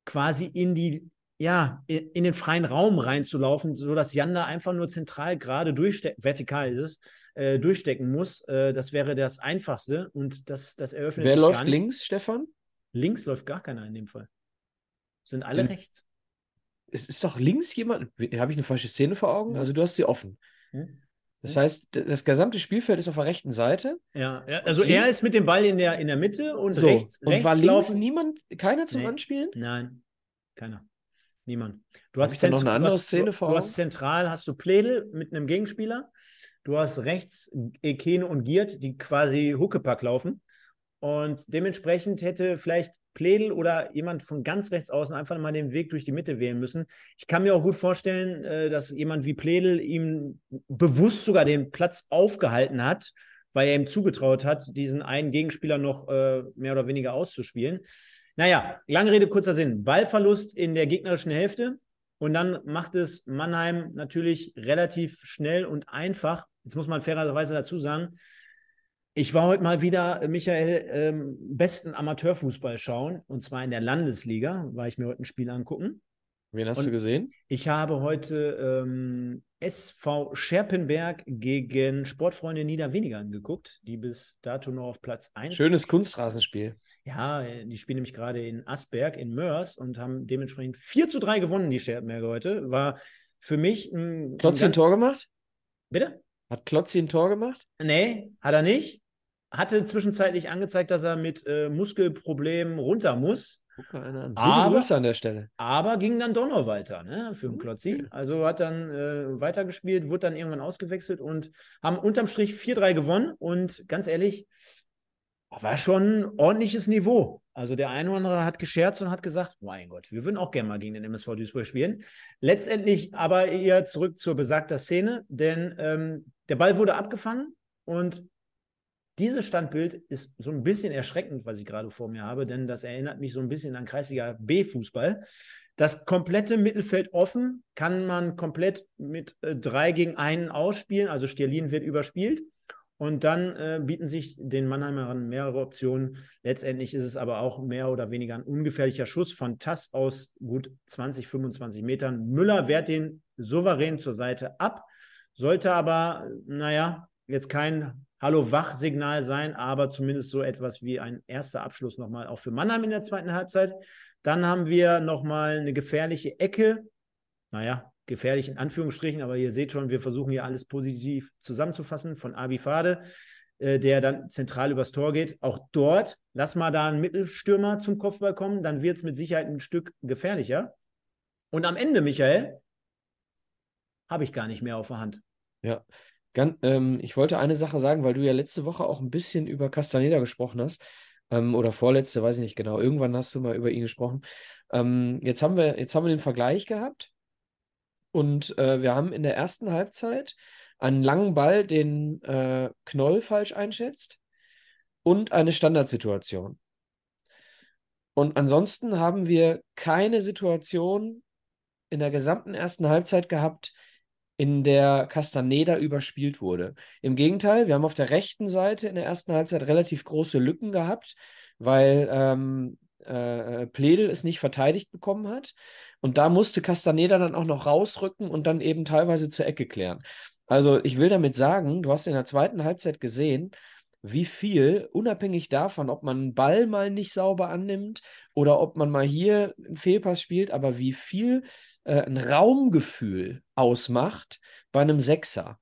quasi in die ja, in, den freien Raum reinzulaufen, sodass Jan da einfach nur zentral gerade durchstecken, vertikal ist es, äh, durchstecken muss. Äh, das wäre das Einfachste und das, das eröffnet Wer läuft links, Stefan? Links läuft gar keiner in dem Fall. Sind alle Den, rechts. Es ist doch links jemand. Habe ich eine falsche Szene vor Augen? Also du hast sie offen. Hm? Das heißt, das gesamte Spielfeld ist auf der rechten Seite. Ja, also er ist mit dem Ball in der, in der Mitte und so. rechts, und rechts war links laufen. niemand, keiner zum nee. Anspielen? Nein, keiner. Niemand. Du hast, noch eine andere Szene vor. Du hast zentral hast du Pledel mit einem Gegenspieler. Du hast rechts Ekene und Giert, die quasi Huckepack laufen. Und dementsprechend hätte vielleicht Pledel oder jemand von ganz rechts außen einfach mal den Weg durch die Mitte wählen müssen. Ich kann mir auch gut vorstellen, äh, dass jemand wie Pledel ihm bewusst sogar den Platz aufgehalten hat, weil er ihm zugetraut hat, diesen einen Gegenspieler noch äh, mehr oder weniger auszuspielen. Naja, lange Rede, kurzer Sinn. Ballverlust in der gegnerischen Hälfte. Und dann macht es Mannheim natürlich relativ schnell und einfach. Jetzt muss man fairerweise dazu sagen, ich war heute mal wieder, Michael, ähm, besten Amateurfußball schauen. Und zwar in der Landesliga, war ich mir heute ein Spiel angucken. Wen hast und du gesehen? Ich habe heute ähm, SV Scherpenberg gegen Sportfreunde Niederweniger angeguckt, die bis dato noch auf Platz 1 Schönes Kunstrasenspiel. Ja, die spielen nämlich gerade in Asberg in Mörs und haben dementsprechend 4 zu 3 gewonnen, die Scherpenberger heute. War für mich ein. Klotzi ein Tor gemacht? Bitte? Hat Klotzi ein Tor gemacht? Nee, hat er nicht. Hatte zwischenzeitlich angezeigt, dass er mit äh, Muskelproblemen runter muss. Aber, Grüße an der Stelle. Aber ging dann doch noch weiter ne, für den Klotzi. Also hat dann äh, weitergespielt, wurde dann irgendwann ausgewechselt und haben unterm Strich 4-3 gewonnen. Und ganz ehrlich, war schon ein ordentliches Niveau. Also der eine oder andere hat gescherzt und hat gesagt, mein Gott, wir würden auch gerne mal gegen den MSV Duisburg spielen. Letztendlich aber eher zurück zur besagter Szene, denn ähm, der Ball wurde abgefangen und dieses Standbild ist so ein bisschen erschreckend, was ich gerade vor mir habe, denn das erinnert mich so ein bisschen an Kreisliga B-Fußball. Das komplette Mittelfeld offen kann man komplett mit äh, drei gegen einen ausspielen, also Stirlin wird überspielt. Und dann äh, bieten sich den Mannheimern mehrere Optionen. Letztendlich ist es aber auch mehr oder weniger ein ungefährlicher Schuss von Tass aus gut 20, 25 Metern. Müller wehrt den souverän zur Seite ab, sollte aber, naja, jetzt kein Hallo-Wach-Signal sein, aber zumindest so etwas wie ein erster Abschluss nochmal auch für Mannheim in der zweiten Halbzeit. Dann haben wir nochmal eine gefährliche Ecke. Naja, gefährlich in Anführungsstrichen, aber ihr seht schon, wir versuchen hier alles positiv zusammenzufassen von Abi Fade, äh, der dann zentral übers Tor geht. Auch dort, lass mal da einen Mittelstürmer zum Kopfball kommen, dann wird es mit Sicherheit ein Stück gefährlicher. Und am Ende, Michael, habe ich gar nicht mehr auf der Hand. Ja, Ganz, ähm, ich wollte eine Sache sagen, weil du ja letzte Woche auch ein bisschen über Castaneda gesprochen hast. Ähm, oder vorletzte, weiß ich nicht genau. Irgendwann hast du mal über ihn gesprochen. Ähm, jetzt haben wir, jetzt haben wir den Vergleich gehabt. Und äh, wir haben in der ersten Halbzeit einen langen Ball, den äh, Knoll falsch einschätzt und eine Standardsituation. Und ansonsten haben wir keine Situation in der gesamten ersten Halbzeit gehabt, in der Castaneda überspielt wurde. Im Gegenteil, wir haben auf der rechten Seite in der ersten Halbzeit relativ große Lücken gehabt, weil ähm, äh, Pledel es nicht verteidigt bekommen hat. Und da musste Castaneda dann auch noch rausrücken und dann eben teilweise zur Ecke klären. Also ich will damit sagen, du hast in der zweiten Halbzeit gesehen, wie viel, unabhängig davon, ob man einen Ball mal nicht sauber annimmt oder ob man mal hier einen Fehlpass spielt, aber wie viel äh, ein Raumgefühl ausmacht bei einem Sechser.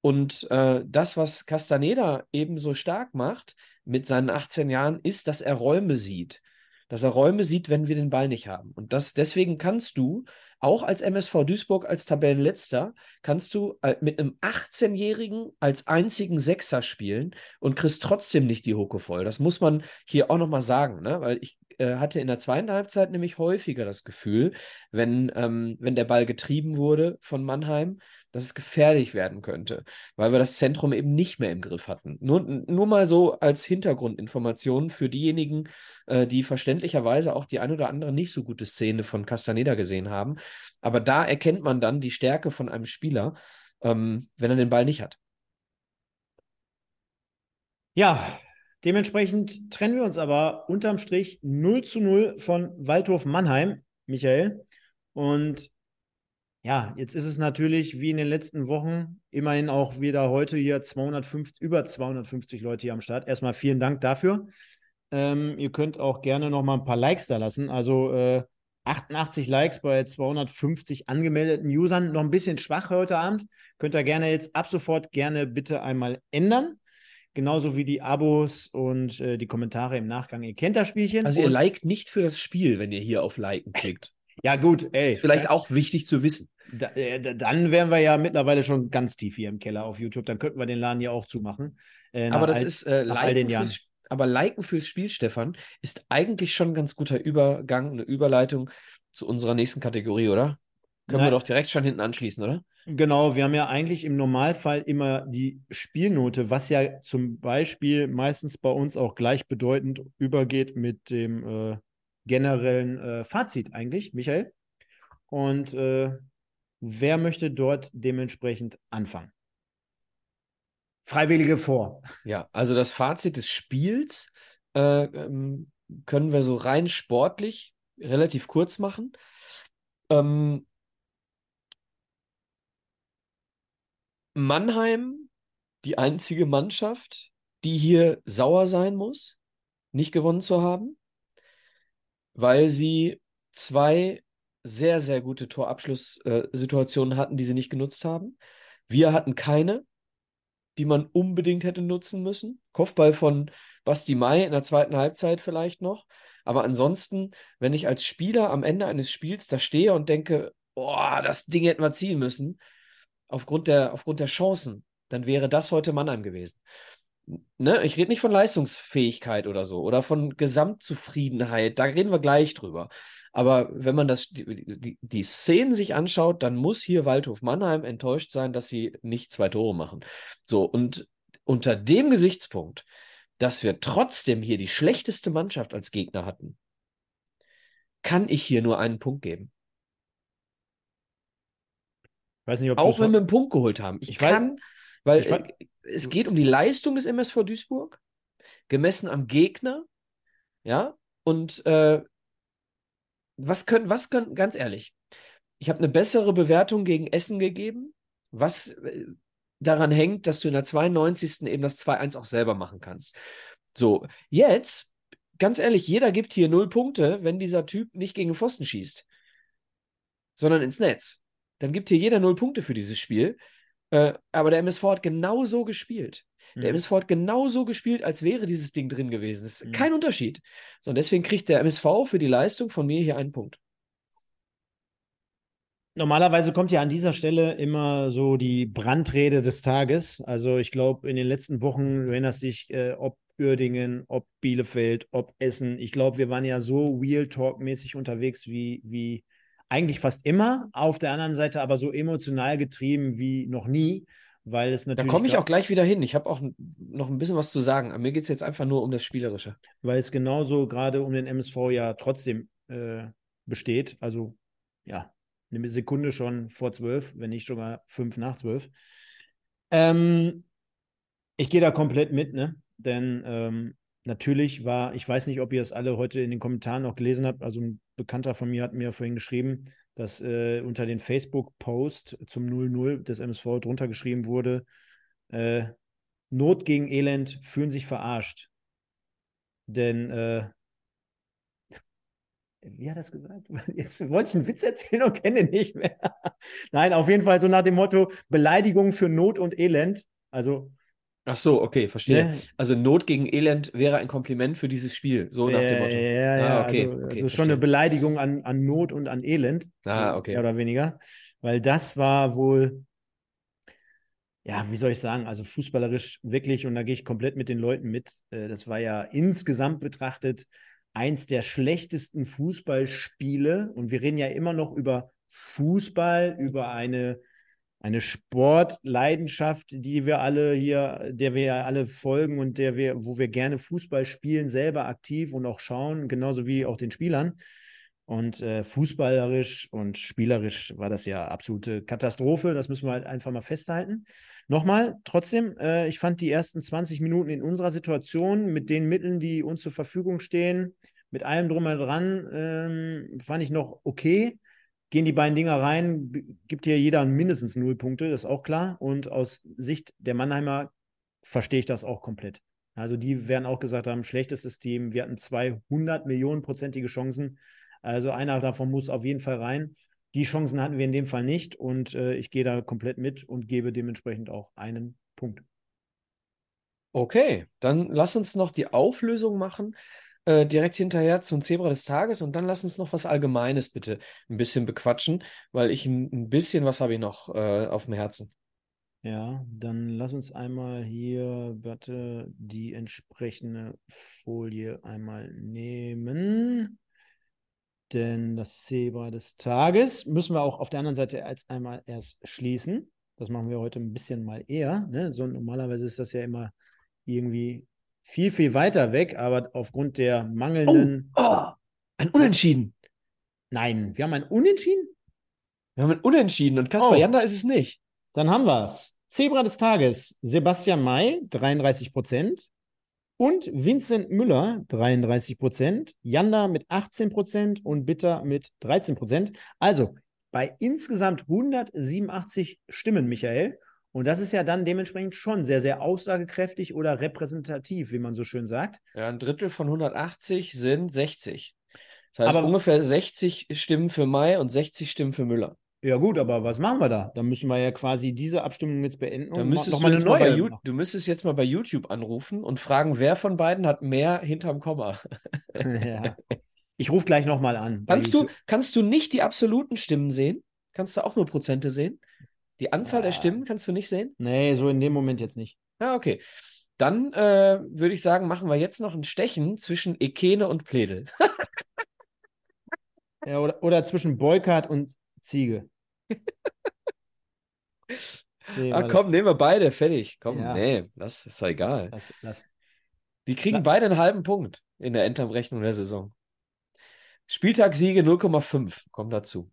Und äh, das, was Castaneda eben so stark macht mit seinen 18 Jahren, ist, dass er Räume sieht dass er Räume sieht, wenn wir den Ball nicht haben. Und das, deswegen kannst du, auch als MSV Duisburg, als Tabellenletzter, kannst du äh, mit einem 18-Jährigen als einzigen Sechser spielen und kriegst trotzdem nicht die Hucke voll. Das muss man hier auch nochmal sagen, ne? weil ich hatte in der zweiten Halbzeit nämlich häufiger das Gefühl, wenn, ähm, wenn der Ball getrieben wurde von Mannheim, dass es gefährlich werden könnte, weil wir das Zentrum eben nicht mehr im Griff hatten. Nur, nur mal so als Hintergrundinformation für diejenigen, äh, die verständlicherweise auch die ein oder andere nicht so gute Szene von Castaneda gesehen haben. Aber da erkennt man dann die Stärke von einem Spieler, ähm, wenn er den Ball nicht hat. Ja, dementsprechend trennen wir uns aber unterm Strich 0 zu 0 von Waldhof Mannheim, Michael. Und ja, jetzt ist es natürlich wie in den letzten Wochen immerhin auch wieder heute hier 250, über 250 Leute hier am Start. Erstmal vielen Dank dafür. Ähm, ihr könnt auch gerne noch mal ein paar Likes da lassen. Also äh, 88 Likes bei 250 angemeldeten Usern. Noch ein bisschen schwach heute Abend. Könnt ihr gerne jetzt ab sofort gerne bitte einmal ändern. Genauso wie die Abos und äh, die Kommentare im Nachgang. Ihr kennt das Spielchen. Also ihr liked nicht für das Spiel, wenn ihr hier auf Liken klickt. ja gut, ey. Vielleicht auch wichtig zu wissen. Da, äh, dann wären wir ja mittlerweile schon ganz tief hier im Keller auf YouTube. Dann könnten wir den Laden ja auch zumachen. Äh, aber das all, ist äh, all den Jahren. Fürs, aber Liken fürs Spiel, Stefan, ist eigentlich schon ein ganz guter Übergang, eine Überleitung zu unserer nächsten Kategorie, oder? Können Nein. wir doch direkt schon hinten anschließen, oder? Genau, wir haben ja eigentlich im Normalfall immer die Spielnote, was ja zum Beispiel meistens bei uns auch gleichbedeutend übergeht mit dem äh, generellen äh, Fazit eigentlich, Michael. Und äh, Wer möchte dort dementsprechend anfangen? Freiwillige vor. Ja, also das Fazit des Spiels äh, ähm, können wir so rein sportlich relativ kurz machen. Ähm, Mannheim, die einzige Mannschaft, die hier sauer sein muss, nicht gewonnen zu haben, weil sie zwei sehr, sehr gute Torabschlusssituationen hatten, die sie nicht genutzt haben. Wir hatten keine, die man unbedingt hätte nutzen müssen. Kopfball von Basti Mai in der zweiten Halbzeit vielleicht noch. Aber ansonsten, wenn ich als Spieler am Ende eines Spiels da stehe und denke, boah, das Ding hätten wir ziehen müssen, aufgrund der, aufgrund der Chancen, dann wäre das heute Mannheim gewesen. Ne? Ich rede nicht von Leistungsfähigkeit oder so oder von Gesamtzufriedenheit, da reden wir gleich drüber. Aber wenn man das, die, die, die Szenen sich anschaut, dann muss hier Waldhof Mannheim enttäuscht sein, dass sie nicht zwei Tore machen. So, und unter dem Gesichtspunkt, dass wir trotzdem hier die schlechteste Mannschaft als Gegner hatten, kann ich hier nur einen Punkt geben. Weiß nicht, ob Auch wenn wir einen Punkt geholt haben. Ich, ich kann, weiß, Weil Ich fand- äh, es geht um die Leistung des MSV Duisburg, gemessen am Gegner, ja, und äh, was können, was können, ganz ehrlich, ich habe eine bessere Bewertung gegen Essen gegeben, was äh, daran hängt, dass du in der 92. eben das 2-1 auch selber machen kannst. So, jetzt, ganz ehrlich, jeder gibt hier null Punkte, wenn dieser Typ nicht gegen Pfosten schießt, sondern ins Netz. Dann gibt hier jeder null Punkte für dieses Spiel. Äh, aber der MSV hat genau so gespielt. Der Mhm. MSV hat genau so gespielt, als wäre dieses Ding drin gewesen. Das ist Mhm. kein Unterschied. So, und deswegen kriegt der MSV für die Leistung von mir hier einen Punkt. Normalerweise kommt ja an dieser Stelle immer so die Brandrede des Tages. Also ich glaube, in den letzten Wochen, du erinnerst dich, äh, ob Uerdingen, ob Bielefeld, ob Essen. Ich glaube, wir waren ja so Real Talk-mäßig unterwegs wie, wie eigentlich fast immer. Auf der anderen Seite aber so emotional getrieben wie noch nie, weil es Da natürlich. komme ich auch gleich wieder hin. Ich habe auch noch ein bisschen was zu sagen. Aber mir geht es jetzt einfach nur um das Spielerische. weil es genauso gerade um den MSV ja trotzdem äh, besteht. Also ja, eine Sekunde schon vor zwölf, wenn nicht sogar fünf nach zwölf. Ähm, ich gehe da komplett mit, ne? Denn ähm, natürlich war, ich weiß nicht, ob ihr es alle heute in den Kommentaren auch gelesen habt. Also ein Bekannter von mir hat mir vorhin geschrieben, dass äh, unter den Facebook-Post zum 0-0 des MSV drunter geschrieben wurde, äh, Not gegen Elend fühlen sich verarscht. Denn, äh, wie hat das gesagt? Jetzt wollte ich einen Witz erzählen und kenne den nicht mehr. Nein, auf jeden Fall so nach dem Motto: Beleidigung für Not und Elend. Also, Ach so, okay, verstehe. ne? Also Not gegen Elend wäre ein Kompliment für dieses Spiel. So nach dem Motto. ja, ja, Ah, okay, also, okay, also schon verstehe. eine Beleidigung an, an Not und an Elend. Ah, okay. Mehr oder weniger. Weil das war wohl, ja, wie soll ich sagen, also fußballerisch wirklich, und da gehe ich komplett mit den Leuten mit. äh, Das war ja insgesamt betrachtet eins der schlechtesten Fußballspiele. Und wir reden ja immer noch über Fußball, über eine, eine Sportleidenschaft, die wir alle hier, der wir ja alle folgen und der wir, wo wir gerne Fußball spielen, selber aktiv und auch schauen, genauso wie auch den Spielern. Und äh, fußballerisch und spielerisch war das ja absolute Katastrophe. Das müssen wir halt einfach mal festhalten. Nochmal, trotzdem, äh, ich fand die ersten 20 Minuten in unserer Situation mit den Mitteln, die uns zur Verfügung stehen, mit allem drum und dran, ähm, fand ich noch okay. Gehen die beiden Dinger rein, gibt hier jeder mindestens null Punkte, das ist auch klar. Und aus Sicht der Mannheimer verstehe ich das auch komplett. Also die werden auch gesagt haben, schlechtestes Team. Wir hatten 200 Millionen prozentige Chancen. Also einer davon muss auf jeden Fall rein. Die Chancen hatten wir in dem Fall nicht und äh, ich gehe da komplett mit und gebe dementsprechend auch einen Punkt. Okay, dann lass uns noch die Auflösung machen, äh, direkt hinterher zum Zebra des Tages und dann lass uns noch was Allgemeines bitte ein bisschen bequatschen, weil ich ein, bisschen was habe ich noch äh, auf dem Herzen. Ja, dann lass uns einmal hier, warte, die entsprechende Folie einmal nehmen. Denn das Zebra des Tages müssen wir auch auf der anderen Seite als einmal erst schließen. Das machen wir heute ein bisschen mal eher. Ne? So normalerweise ist das ja immer irgendwie viel, viel weiter weg, aber aufgrund der mangelnden. Oh, ein Unentschieden. Nein, wir haben ein Unentschieden? Wir haben ein Unentschieden und Kaspar Oh. Janda ist es nicht. Dann haben wir es. Zebra des Tages, Sebastian May, 33 Prozent. Und Vincent Müller, 33 Prozent. Janda mit 18 Prozent und Bitter mit 13 Prozent. Also bei insgesamt 187 Stimmen, Michael. Und das ist ja dann dementsprechend schon sehr, sehr aussagekräftig oder repräsentativ, wie man so schön sagt. Ja, ein Drittel von 180 sind 60. Das heißt Aber- ungefähr 60 Stimmen für May und 60 Stimmen für Müller. Ja, gut, aber was machen wir da? Dann müssen wir ja quasi diese Abstimmung jetzt beenden Da und noch du, mal eine jetzt mal bei neue. Du müsstest jetzt mal bei YouTube anrufen und fragen, wer von beiden hat mehr hinterm Komma. ja. Ich rufe gleich nochmal an. Kannst du, kannst du nicht die absoluten Stimmen sehen? Kannst du auch nur Prozente sehen? Die Anzahl der Ja. Stimmen kannst du nicht sehen? Nee, so in dem Moment jetzt nicht. Ja, okay. Dann äh, würde ich sagen, machen wir jetzt noch ein Stechen zwischen Ekene und Pledel. Ja, oder, oder zwischen Boykart und Ziege. Ah, komm, nehmen wir beide, fertig. Komm, Ja. nee, das ist doch egal. das, lass, lass. Die kriegen beide einen halben Punkt in der Endabrechnung der Saison. Spieltagssiege 0,5 kommen dazu.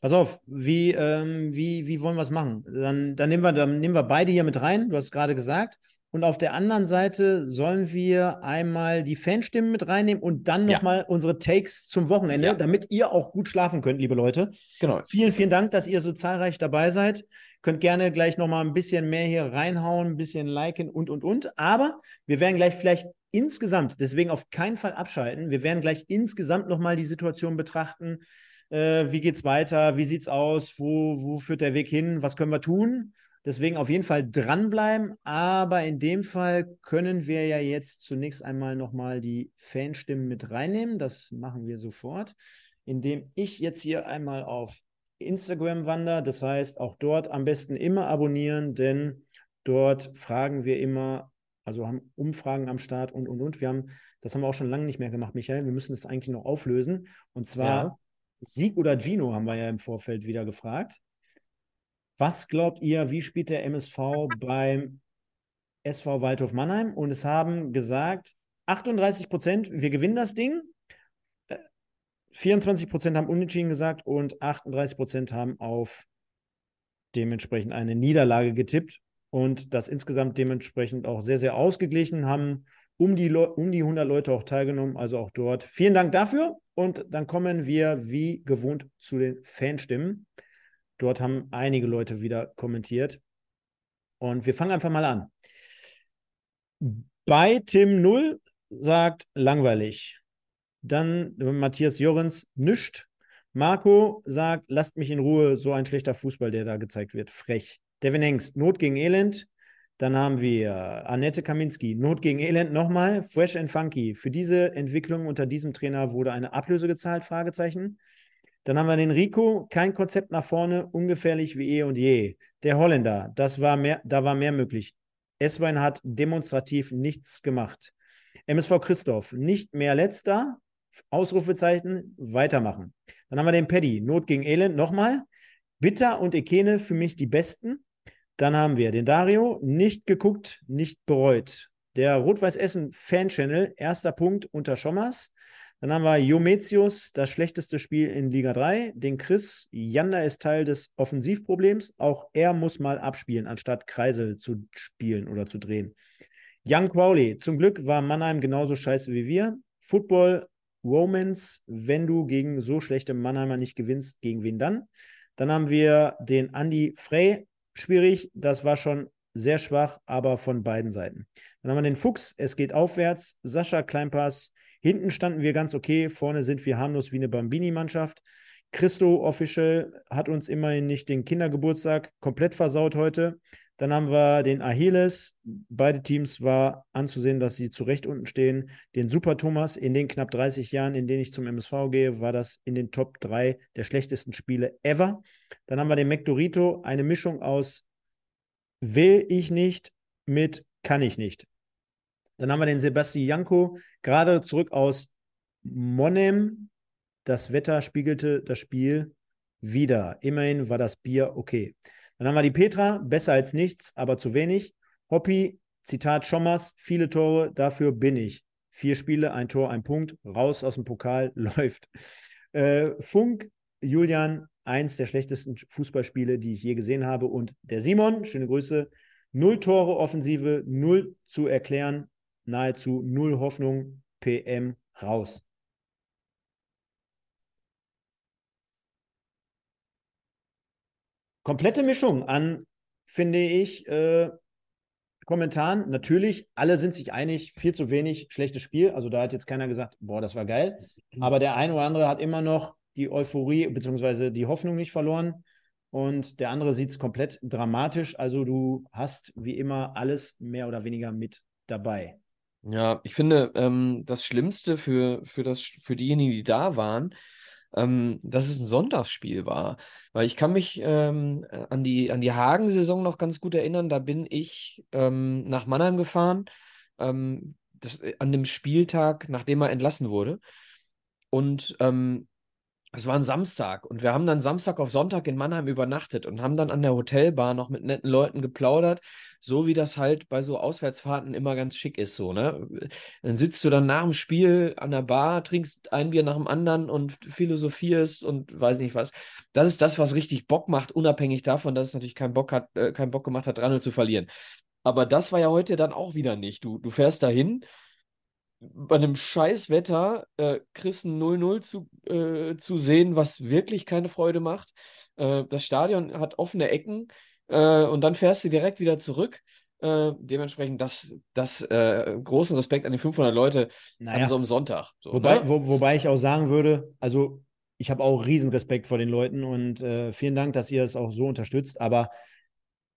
Pass auf, wie, ähm, wie, wie wollen wir es machen? Dann, dann, nehmen wir, dann nehmen wir beide hier mit rein, du hast gerade gesagt. Und auf der anderen Seite sollen wir einmal die Fanstimmen mit reinnehmen und dann Ja. nochmal unsere Takes zum Wochenende, Ja. damit ihr auch gut schlafen könnt, liebe Leute. Genau. Vielen, vielen Dank, dass ihr so zahlreich dabei seid. Könnt gerne gleich nochmal ein bisschen mehr hier reinhauen, ein bisschen liken und, und, und. Aber wir werden gleich vielleicht insgesamt, deswegen auf keinen Fall abschalten, wir werden gleich insgesamt nochmal die Situation betrachten. Äh, wie geht's weiter? Wie sieht's aus? Wo, wo führt der Weg hin? Was können wir tun? Deswegen auf jeden Fall dranbleiben. Aber in dem Fall können wir ja jetzt zunächst einmal nochmal die Fanstimmen mit reinnehmen. Das machen wir sofort, indem ich jetzt hier einmal auf Instagram wandere. Das heißt, auch dort am besten immer abonnieren, denn dort fragen wir immer, also haben Umfragen am Start und, und, und. Wir haben, das haben wir auch schon lange nicht mehr gemacht, Michael. Wir müssen das eigentlich noch auflösen. Und zwar Ja. Sieg oder Gino haben wir ja im Vorfeld wieder gefragt. Was glaubt ihr, wie spielt der MSV beim SV Waldhof Mannheim? Und es haben gesagt, 38 Prozent, wir gewinnen das Ding. Äh, 24 Prozent haben unentschieden gesagt und 38 Prozent haben auf dementsprechend eine Niederlage getippt. Und das insgesamt dementsprechend auch sehr, sehr ausgeglichen, haben um die, Leu- um die 100 Leute auch teilgenommen, also auch dort. Vielen Dank dafür. Und dann kommen wir wie gewohnt zu den Fanstimmen. Dort haben einige Leute wieder kommentiert. Und wir fangen einfach mal an. Bei Tim Null sagt langweilig. Dann Matthias Jorens nischt. Marco sagt, lasst mich in Ruhe, so ein schlechter Fußball, der da gezeigt wird. Frech. Devin Hengst, Not gegen Elend. Dann haben wir Annette Kaminski, Not gegen Elend nochmal. Fresh and Funky. Für diese Entwicklung unter diesem Trainer wurde eine Ablöse gezahlt? Fragezeichen. Dann haben wir den Rico, kein Konzept nach vorne, ungefährlich wie eh und je. Der Holländer, das war mehr, da war mehr möglich. Eswein hat demonstrativ nichts gemacht. MSV Christoph, nicht mehr letzter, Ausrufezeichen, weitermachen. Dann haben wir den Paddy, Not gegen Elend, nochmal. Bitter und Ekene für mich die besten. Dann haben wir den Dario, nicht geguckt, nicht bereut. Der Rot-Weiß Essen Fan-Channel, erster Punkt unter Schommers. Dann haben wir Jometius, das schlechteste Spiel in Liga 3. Den Chris, Janda ist Teil des Offensivproblems. Auch er muss mal abspielen, anstatt Kreisel zu spielen oder zu drehen. Young Crowley, zum Glück war Mannheim genauso scheiße wie wir. Football Romance, wenn du gegen so schlechte Mannheimer nicht gewinnst, gegen wen dann? Dann haben wir den Andy Frey, schwierig, das war schon sehr schwach, aber von beiden Seiten. Dann haben wir den Fuchs, es geht aufwärts. Sascha Kleinpass, hinten standen wir ganz okay, vorne sind wir harmlos wie eine Bambini-Mannschaft. Christo Official hat uns immerhin nicht den Kindergeburtstag komplett versaut heute. Dann haben wir den Achilles. Beide Teams war anzusehen, dass sie zu Recht unten stehen. Den Super Thomas. In den knapp 30 Jahren, in denen ich zum MSV gehe, war das in den Top 3 der schlechtesten Spiele ever. Dann haben wir den Mektorito. Eine Mischung aus will ich nicht mit kann ich nicht. Dann haben wir den Sebastian Janko. Gerade zurück aus Monem. Das Wetter spiegelte das Spiel wieder. Immerhin war das Bier okay. Dann haben wir die Petra, besser als nichts, aber zu wenig. Hoppi, Zitat Schommers, viele Tore, dafür bin ich. Vier Spiele, ein Tor, ein Punkt, raus aus dem Pokal, läuft. Äh, Funk, Julian, eins der schlechtesten Fußballspiele, die ich je gesehen habe. Und der Simon, schöne Grüße, null Tore Offensive, null zu erklären, nahezu null Hoffnung, PM raus. Komplette Mischung an, finde ich, äh, Kommentaren. Natürlich, alle sind sich einig, viel zu wenig, schlechtes Spiel. Also da hat jetzt keiner gesagt, boah, das war geil. Aber der eine oder andere hat immer noch die Euphorie bzw. die Hoffnung nicht verloren. Und der andere sieht es komplett dramatisch. Also du hast wie immer alles mehr oder weniger mit dabei. Ja, ich finde, ähm, das Schlimmste für, für, das, für diejenigen, die da waren, ähm, dass es ein Sonntagsspiel war. Weil ich kann mich ähm, an die, an die Hagen-Saison noch ganz gut erinnern. Da bin ich ähm, nach Mannheim gefahren, ähm, das, an dem Spieltag, nachdem er entlassen wurde. Und ähm, es war ein Samstag und wir haben dann Samstag auf Sonntag in Mannheim übernachtet und haben dann an der Hotelbar noch mit netten Leuten geplaudert, so wie das halt bei so Auswärtsfahrten immer ganz schick ist, so, ne? Dann sitzt du dann nach dem Spiel an der Bar, trinkst ein Bier nach dem anderen und philosophierst und weiß nicht was. Das ist das, was richtig Bock macht, unabhängig davon, dass es natürlich keinen Bock hat, äh, keinen Bock gemacht hat, 3 zu verlieren. Aber das war ja heute dann auch wieder nicht. Du, du fährst dahin bei einem Scheißwetter äh, ein 0-0 zu, äh, zu sehen, was wirklich keine Freude macht. Äh, das Stadion hat offene Ecken äh, und dann fährst du direkt wieder zurück. Äh, dementsprechend das, das äh, großen Respekt an die 500 Leute naja. an so einem Sonntag. So, wobei, ne? wo, wobei ich auch sagen würde, also ich habe auch riesen Respekt vor den Leuten und vielen Dank, dass ihr es auch so unterstützt, aber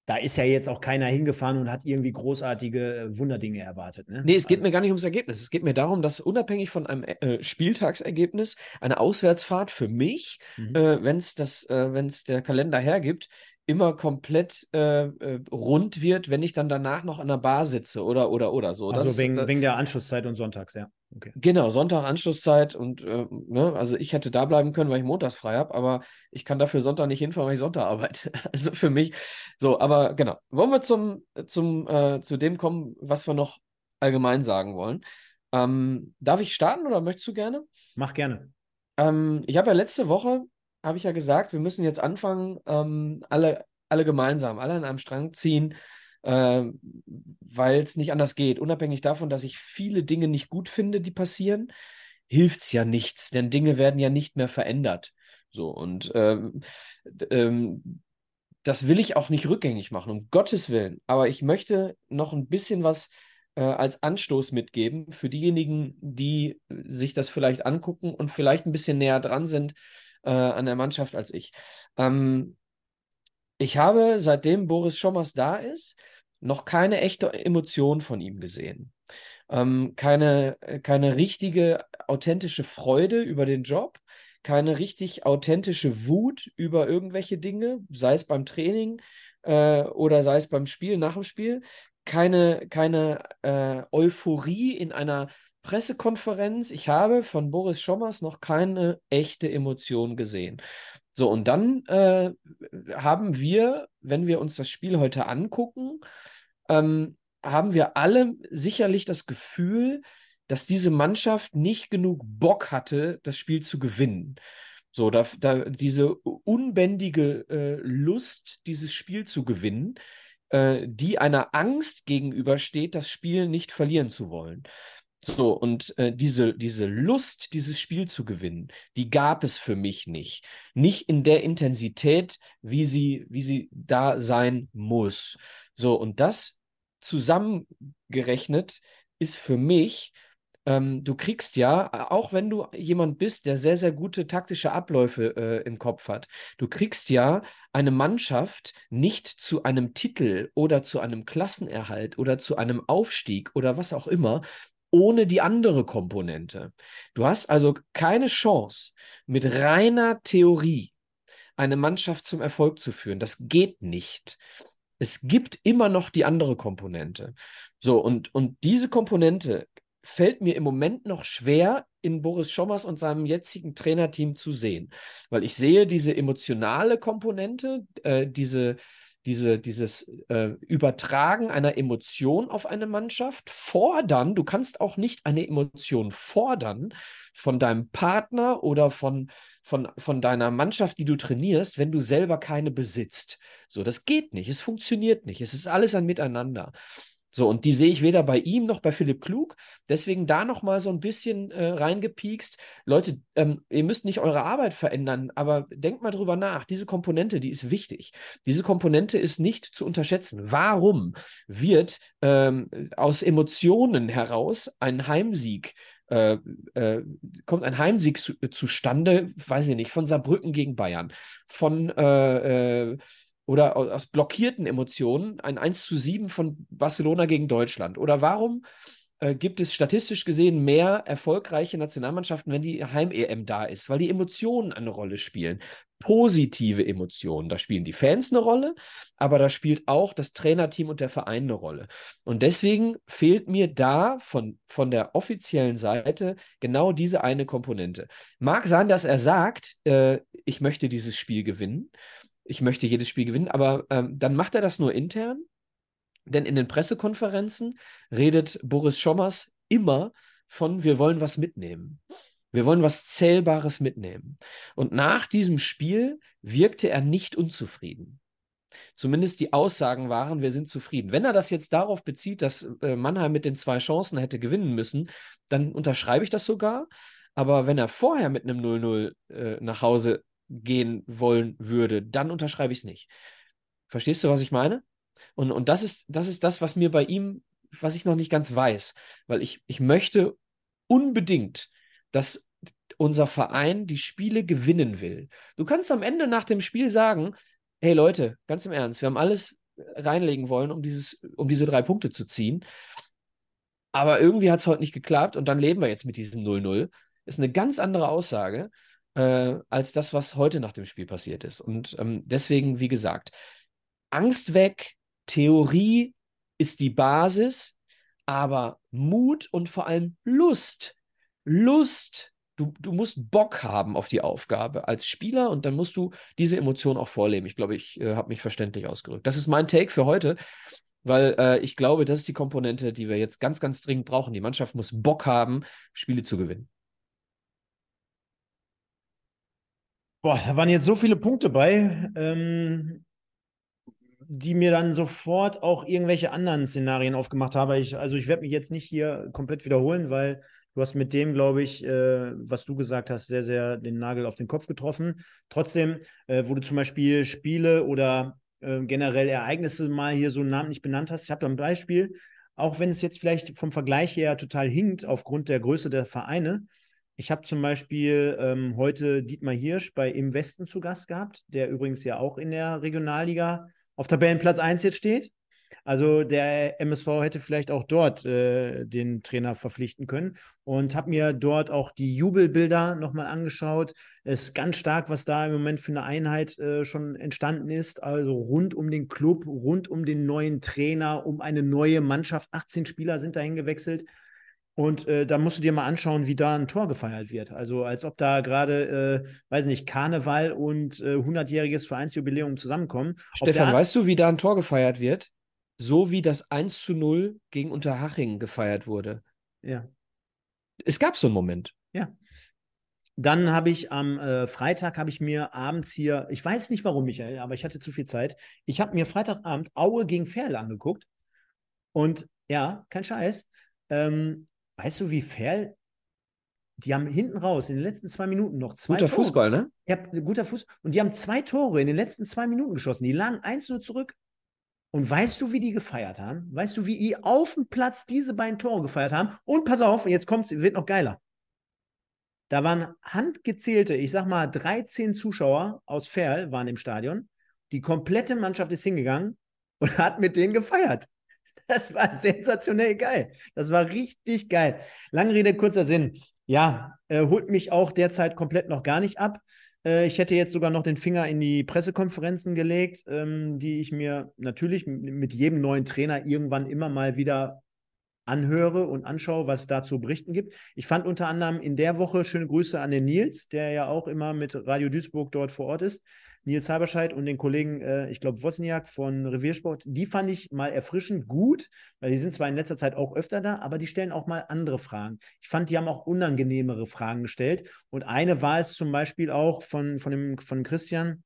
da ist ja jetzt auch keiner hingefahren und hat irgendwie großartige äh, Wunderdinge erwartet. Ne? Nee, es geht also, mir gar nicht ums Ergebnis. Es geht mir darum, dass unabhängig von einem äh, Spieltagsergebnis eine Auswärtsfahrt für mich, mhm. äh, wenn es äh, der Kalender hergibt, immer komplett äh, äh, rund wird, wenn ich dann danach noch an der Bar sitze oder oder oder so. Also das, wegen, das, wegen der Anschlusszeit und Sonntags, ja. Okay. Genau, Sonntag Anschlusszeit und äh, ne, also ich hätte da bleiben können, weil ich montags frei habe, aber ich kann dafür Sonntag nicht hinfahren, weil ich Sonntag arbeite. Also für mich so, aber genau. Wollen wir zum, zum äh, zu dem kommen, was wir noch allgemein sagen wollen? Ähm, darf ich starten oder möchtest du gerne? Mach gerne. Ähm, ich habe ja letzte Woche habe ich ja gesagt, wir müssen jetzt anfangen, ähm, alle, alle gemeinsam, alle an einem Strang ziehen, äh, weil es nicht anders geht. Unabhängig davon, dass ich viele Dinge nicht gut finde, die passieren, hilft es ja nichts, denn Dinge werden ja nicht mehr verändert. So, und ähm, ähm, das will ich auch nicht rückgängig machen, um Gottes Willen. Aber ich möchte noch ein bisschen was äh, als Anstoß mitgeben für diejenigen, die sich das vielleicht angucken und vielleicht ein bisschen näher dran sind äh, an der Mannschaft als ich. Ähm, ich habe, seitdem Boris Schommers da ist, noch keine echte Emotion von ihm gesehen. Ähm, keine, keine richtige, authentische Freude über den Job, keine richtig authentische Wut über irgendwelche Dinge, sei es beim Training äh, oder sei es beim Spiel, nach dem Spiel, keine, keine äh, Euphorie in einer Pressekonferenz. Ich habe von Boris Schommers noch keine echte Emotion gesehen. So, und dann äh, haben wir, wenn wir uns das Spiel heute angucken, ähm, haben wir alle sicherlich das Gefühl, dass diese Mannschaft nicht genug Bock hatte, das Spiel zu gewinnen. So, da, da diese unbändige äh, Lust, dieses Spiel zu gewinnen, äh, die einer Angst gegenübersteht, das Spiel nicht verlieren zu wollen. So, und äh, diese, diese Lust, dieses Spiel zu gewinnen, die gab es für mich nicht. Nicht in der Intensität, wie sie, wie sie da sein muss. So, und das zusammengerechnet ist für mich, ähm, du kriegst ja, auch wenn du jemand bist, der sehr, sehr gute taktische Abläufe äh, im Kopf hat, du kriegst ja eine Mannschaft nicht zu einem Titel oder zu einem Klassenerhalt oder zu einem Aufstieg oder was auch immer, ohne die andere Komponente. Du hast also keine Chance, mit reiner Theorie eine Mannschaft zum Erfolg zu führen. Das geht nicht. Es gibt immer noch die andere Komponente. So, und, und diese Komponente fällt mir im Moment noch schwer, in Boris Schommers und seinem jetzigen Trainerteam zu sehen. Weil ich sehe diese emotionale Komponente, äh, diese, diese, dieses äh, Übertragen einer Emotion auf eine Mannschaft, fordern, du kannst auch nicht eine Emotion fordern von deinem Partner oder von, von, von deiner Mannschaft, die du trainierst, wenn du selber keine besitzt. So, das geht nicht, es funktioniert nicht, es ist alles ein Miteinander. So, und die sehe ich weder bei ihm noch bei Philipp Klug. Deswegen da nochmal so ein bisschen äh, reingepiekst. Leute, ähm, ihr müsst nicht eure Arbeit verändern, aber denkt mal drüber nach. Diese Komponente, die ist wichtig. Diese Komponente ist nicht zu unterschätzen. Warum wird ähm, aus Emotionen heraus ein Heimsieg äh, äh, kommt ein Heimsieg zu, zustande, weiß ich nicht, von Saarbrücken gegen Bayern, von äh, äh oder aus blockierten Emotionen ein 1 zu 7 von Barcelona gegen Deutschland? Oder warum äh, gibt es statistisch gesehen mehr erfolgreiche Nationalmannschaften, wenn die Heim-EM da ist, weil die Emotionen eine Rolle spielen. Positive Emotionen. Da spielen die Fans eine Rolle, aber da spielt auch das Trainerteam und der Verein eine Rolle. Und deswegen fehlt mir da von, von der offiziellen Seite genau diese eine Komponente. Mag sein, dass er sagt, äh, ich möchte dieses Spiel gewinnen. Ich möchte jedes Spiel gewinnen, aber ähm, dann macht er das nur intern denn in den Pressekonferenzen redet Boris Schommers immer von, wir wollen was mitnehmen. Wir wollen was Zählbares mitnehmen. Und nach diesem Spiel wirkte er nicht unzufrieden. Zumindest die Aussagen waren, wir sind zufrieden. Wenn er das jetzt darauf bezieht, dass äh, Mannheim mit den zwei Chancen hätte gewinnen müssen, dann unterschreibe ich das sogar. Aber wenn er vorher mit einem 0-0 äh, nach Hause gehen wollen würde, dann unterschreibe ich es nicht. Verstehst du, was ich meine? Und, und das ist, das ist das, was mir bei ihm, was ich noch nicht ganz weiß, weil ich, ich möchte unbedingt, dass unser Verein die Spiele gewinnen will. Du kannst am Ende nach dem Spiel sagen, hey Leute, ganz im Ernst, wir haben alles reinlegen wollen, um, dieses, um diese drei Punkte zu ziehen. Aber irgendwie hat es heute nicht geklappt und dann leben wir jetzt mit diesem 0-0. Ist eine ganz andere Aussage äh, als das, was heute nach dem Spiel passiert ist. Und ähm, deswegen, wie gesagt, Angst weg, Theorie ist die Basis, aber Mut und vor allem Lust, Lust, du, du musst Bock haben auf die Aufgabe als Spieler und dann musst du diese Emotion auch vorleben. Ich glaube, ich äh, habe mich verständlich ausgerückt. Das ist mein Take für heute, weil äh, ich glaube, das ist die Komponente, die wir jetzt ganz, ganz dringend brauchen. Die Mannschaft muss Bock haben, Spiele zu gewinnen. Boah, da waren jetzt so viele Punkte bei. Ähm, die mir dann sofort auch irgendwelche anderen Szenarien aufgemacht haben. Ich, also ich werde mich jetzt nicht hier komplett wiederholen, weil du hast mit dem, glaube ich, äh, was du gesagt hast, sehr, sehr den Nagel auf den Kopf getroffen. Trotzdem, äh, wo du zum Beispiel Spiele oder äh, generell Ereignisse mal hier so namentlich benannt hast, ich habe da ein Beispiel, auch wenn es jetzt vielleicht vom Vergleich her total hinkt, aufgrund der Größe der Vereine. Ich habe zum Beispiel ähm, heute Dietmar Hirsch bei Im Westen zu Gast gehabt, der übrigens ja auch in der Regionalliga auf Tabellenplatz 1 jetzt steht. Also der MSV hätte vielleicht auch dort äh, den Trainer verpflichten können und habe mir dort auch die Jubelbilder nochmal angeschaut. Es ist ganz stark, was da im Moment für eine Einheit äh, schon entstanden ist. Also rund um den Club, rund um den neuen Trainer, um eine neue Mannschaft. 18 Spieler sind dahin gewechselt. Und äh, da musst du dir mal anschauen, wie da ein Tor gefeiert wird. Also als ob da gerade, äh, weiß nicht, Karneval und äh, 100-jähriges Vereinsjubiläum zusammenkommen. Stefan, weißt du, wie da ein Tor gefeiert wird? So wie das 1 zu 0 gegen Unterhaching gefeiert wurde. Ja. Es gab so einen Moment. Ja. Dann habe ich am äh, Freitag habe ich mir abends hier, ich weiß nicht warum, Michael, aber ich hatte zu viel Zeit. Ich habe mir Freitagabend Aue gegen Ferl angeguckt. Und ja, kein Scheiß. Ähm, Weißt du, wie fair die haben hinten raus in den letzten zwei Minuten noch zwei Guter Tore. Fußball, ne? Ja, guter Fuß. Und die haben zwei Tore in den letzten zwei Minuten geschossen. Die lagen eins nur zurück. Und weißt du, wie die gefeiert haben? Weißt du, wie die auf dem Platz diese beiden Tore gefeiert haben? Und pass auf, jetzt kommt es, wird noch geiler. Da waren handgezählte, ich sag mal, 13 Zuschauer aus Ferl waren im Stadion. Die komplette Mannschaft ist hingegangen und hat mit denen gefeiert. Das war sensationell geil. Das war richtig geil. Lange Rede, kurzer Sinn. Ja, äh, holt mich auch derzeit komplett noch gar nicht ab. Äh, ich hätte jetzt sogar noch den Finger in die Pressekonferenzen gelegt, ähm, die ich mir natürlich mit jedem neuen Trainer irgendwann immer mal wieder anhöre und anschaue, was es da zu berichten gibt. Ich fand unter anderem in der Woche schöne Grüße an den Nils, der ja auch immer mit Radio Duisburg dort vor Ort ist. Nils Halberscheid und den Kollegen, äh, ich glaube, Wozniak von Reviersport, die fand ich mal erfrischend gut, weil die sind zwar in letzter Zeit auch öfter da, aber die stellen auch mal andere Fragen. Ich fand, die haben auch unangenehmere Fragen gestellt. Und eine war es zum Beispiel auch von, von, dem, von Christian,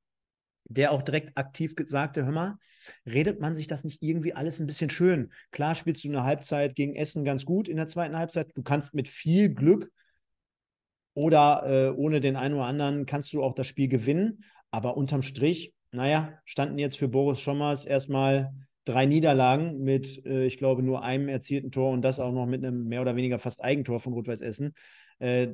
der auch direkt aktiv sagte, hör mal, redet man sich das nicht irgendwie alles ein bisschen schön? Klar spielst du eine Halbzeit gegen Essen ganz gut in der zweiten Halbzeit. Du kannst mit viel Glück oder äh, ohne den einen oder anderen kannst du auch das Spiel gewinnen. Aber unterm Strich, naja, standen jetzt für Boris Schommers erstmal drei Niederlagen mit, äh, ich glaube, nur einem erzielten Tor und das auch noch mit einem mehr oder weniger fast Eigentor von Rot-Weiß Essen. Äh,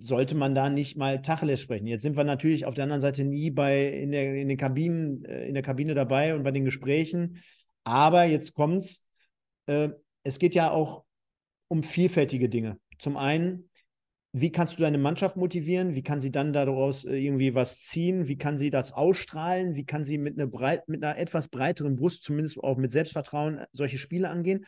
sollte man da nicht mal Tacheles sprechen. Jetzt sind wir natürlich auf der anderen Seite nie bei in der, in den Kabinen, äh, in der Kabine dabei und bei den Gesprächen. Aber jetzt kommt's. Äh, es geht ja auch um vielfältige Dinge. Zum einen, wie kannst du deine Mannschaft motivieren? Wie kann sie dann daraus äh, irgendwie was ziehen? Wie kann sie das ausstrahlen? Wie kann sie mit einer, breit, mit einer etwas breiteren Brust, zumindest auch mit Selbstvertrauen, solche Spiele angehen?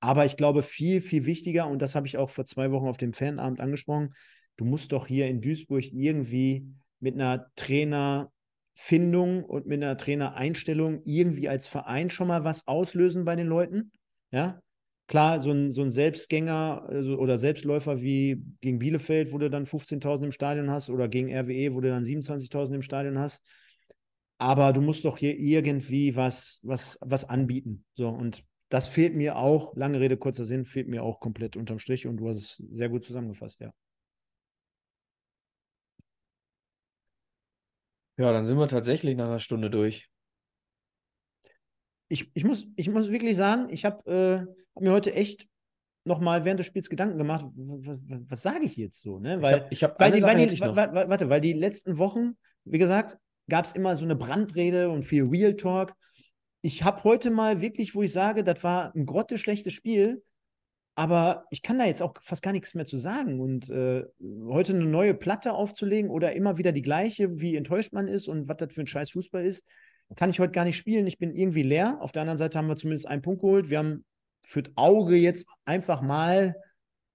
Aber ich glaube, viel, viel wichtiger, und das habe ich auch vor zwei Wochen auf dem Fanabend angesprochen, du musst doch hier in Duisburg irgendwie mit einer Trainerfindung und mit einer Trainereinstellung irgendwie als Verein schon mal was auslösen bei den Leuten. Ja, klar, so ein, so ein Selbstgänger also, oder Selbstläufer wie gegen Bielefeld, wo du dann 15.000 im Stadion hast, oder gegen RWE, wo du dann 27.000 im Stadion hast. Aber du musst doch hier irgendwie was, was, was anbieten. So, und das fehlt mir auch, lange Rede, kurzer Sinn, fehlt mir auch komplett unterm Strich und du hast es sehr gut zusammengefasst, ja. Ja, dann sind wir tatsächlich nach einer Stunde durch. Ich, ich, muss, ich muss wirklich sagen, ich habe äh, hab mir heute echt nochmal während des Spiels Gedanken gemacht, was, sage ich jetzt so, ne? Weil, ich habe hab weil die, weil die, warte, weil die letzten Wochen, wie gesagt, gab es immer so eine Brandrede und viel Real Talk. Ich habe heute mal wirklich, wo ich sage, das war ein grotteschlechtes Spiel, aber ich kann da jetzt auch fast gar nichts mehr zu sagen. Und äh, heute eine neue Platte aufzulegen oder immer wieder die gleiche, wie enttäuscht man ist und was das für ein scheiß Fußball ist, kann ich heute gar nicht spielen. Ich bin irgendwie leer. Auf der anderen Seite haben wir zumindest einen Punkt geholt. Wir haben für das Auge jetzt einfach mal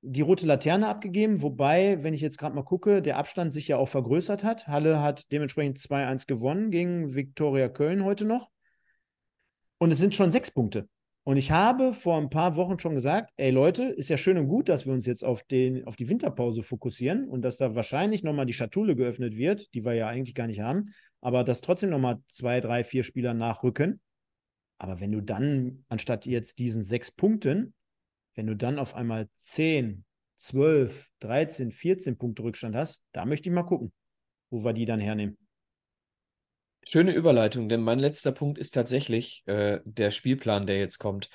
die rote Laterne abgegeben, wobei, wenn ich jetzt gerade mal gucke, der Abstand sich ja auch vergrößert hat. Halle hat dementsprechend 2-1 gewonnen gegen Viktoria Köln heute noch. Und es sind schon sechs Punkte. Und ich habe vor ein paar Wochen schon gesagt, ey Leute, ist ja schön und gut, dass wir uns jetzt auf, den, auf die Winterpause fokussieren und dass da wahrscheinlich nochmal die Schatulle geöffnet wird, die wir ja eigentlich gar nicht haben, aber dass trotzdem nochmal zwei, drei, vier Spieler nachrücken. Aber wenn du dann, anstatt jetzt diesen sechs Punkten, wenn du dann auf einmal 10, 12, 13, 14 Punkte Rückstand hast, da möchte ich mal gucken, wo wir die dann hernehmen. Schöne Überleitung, denn mein letzter Punkt ist tatsächlich äh, der Spielplan, der jetzt kommt.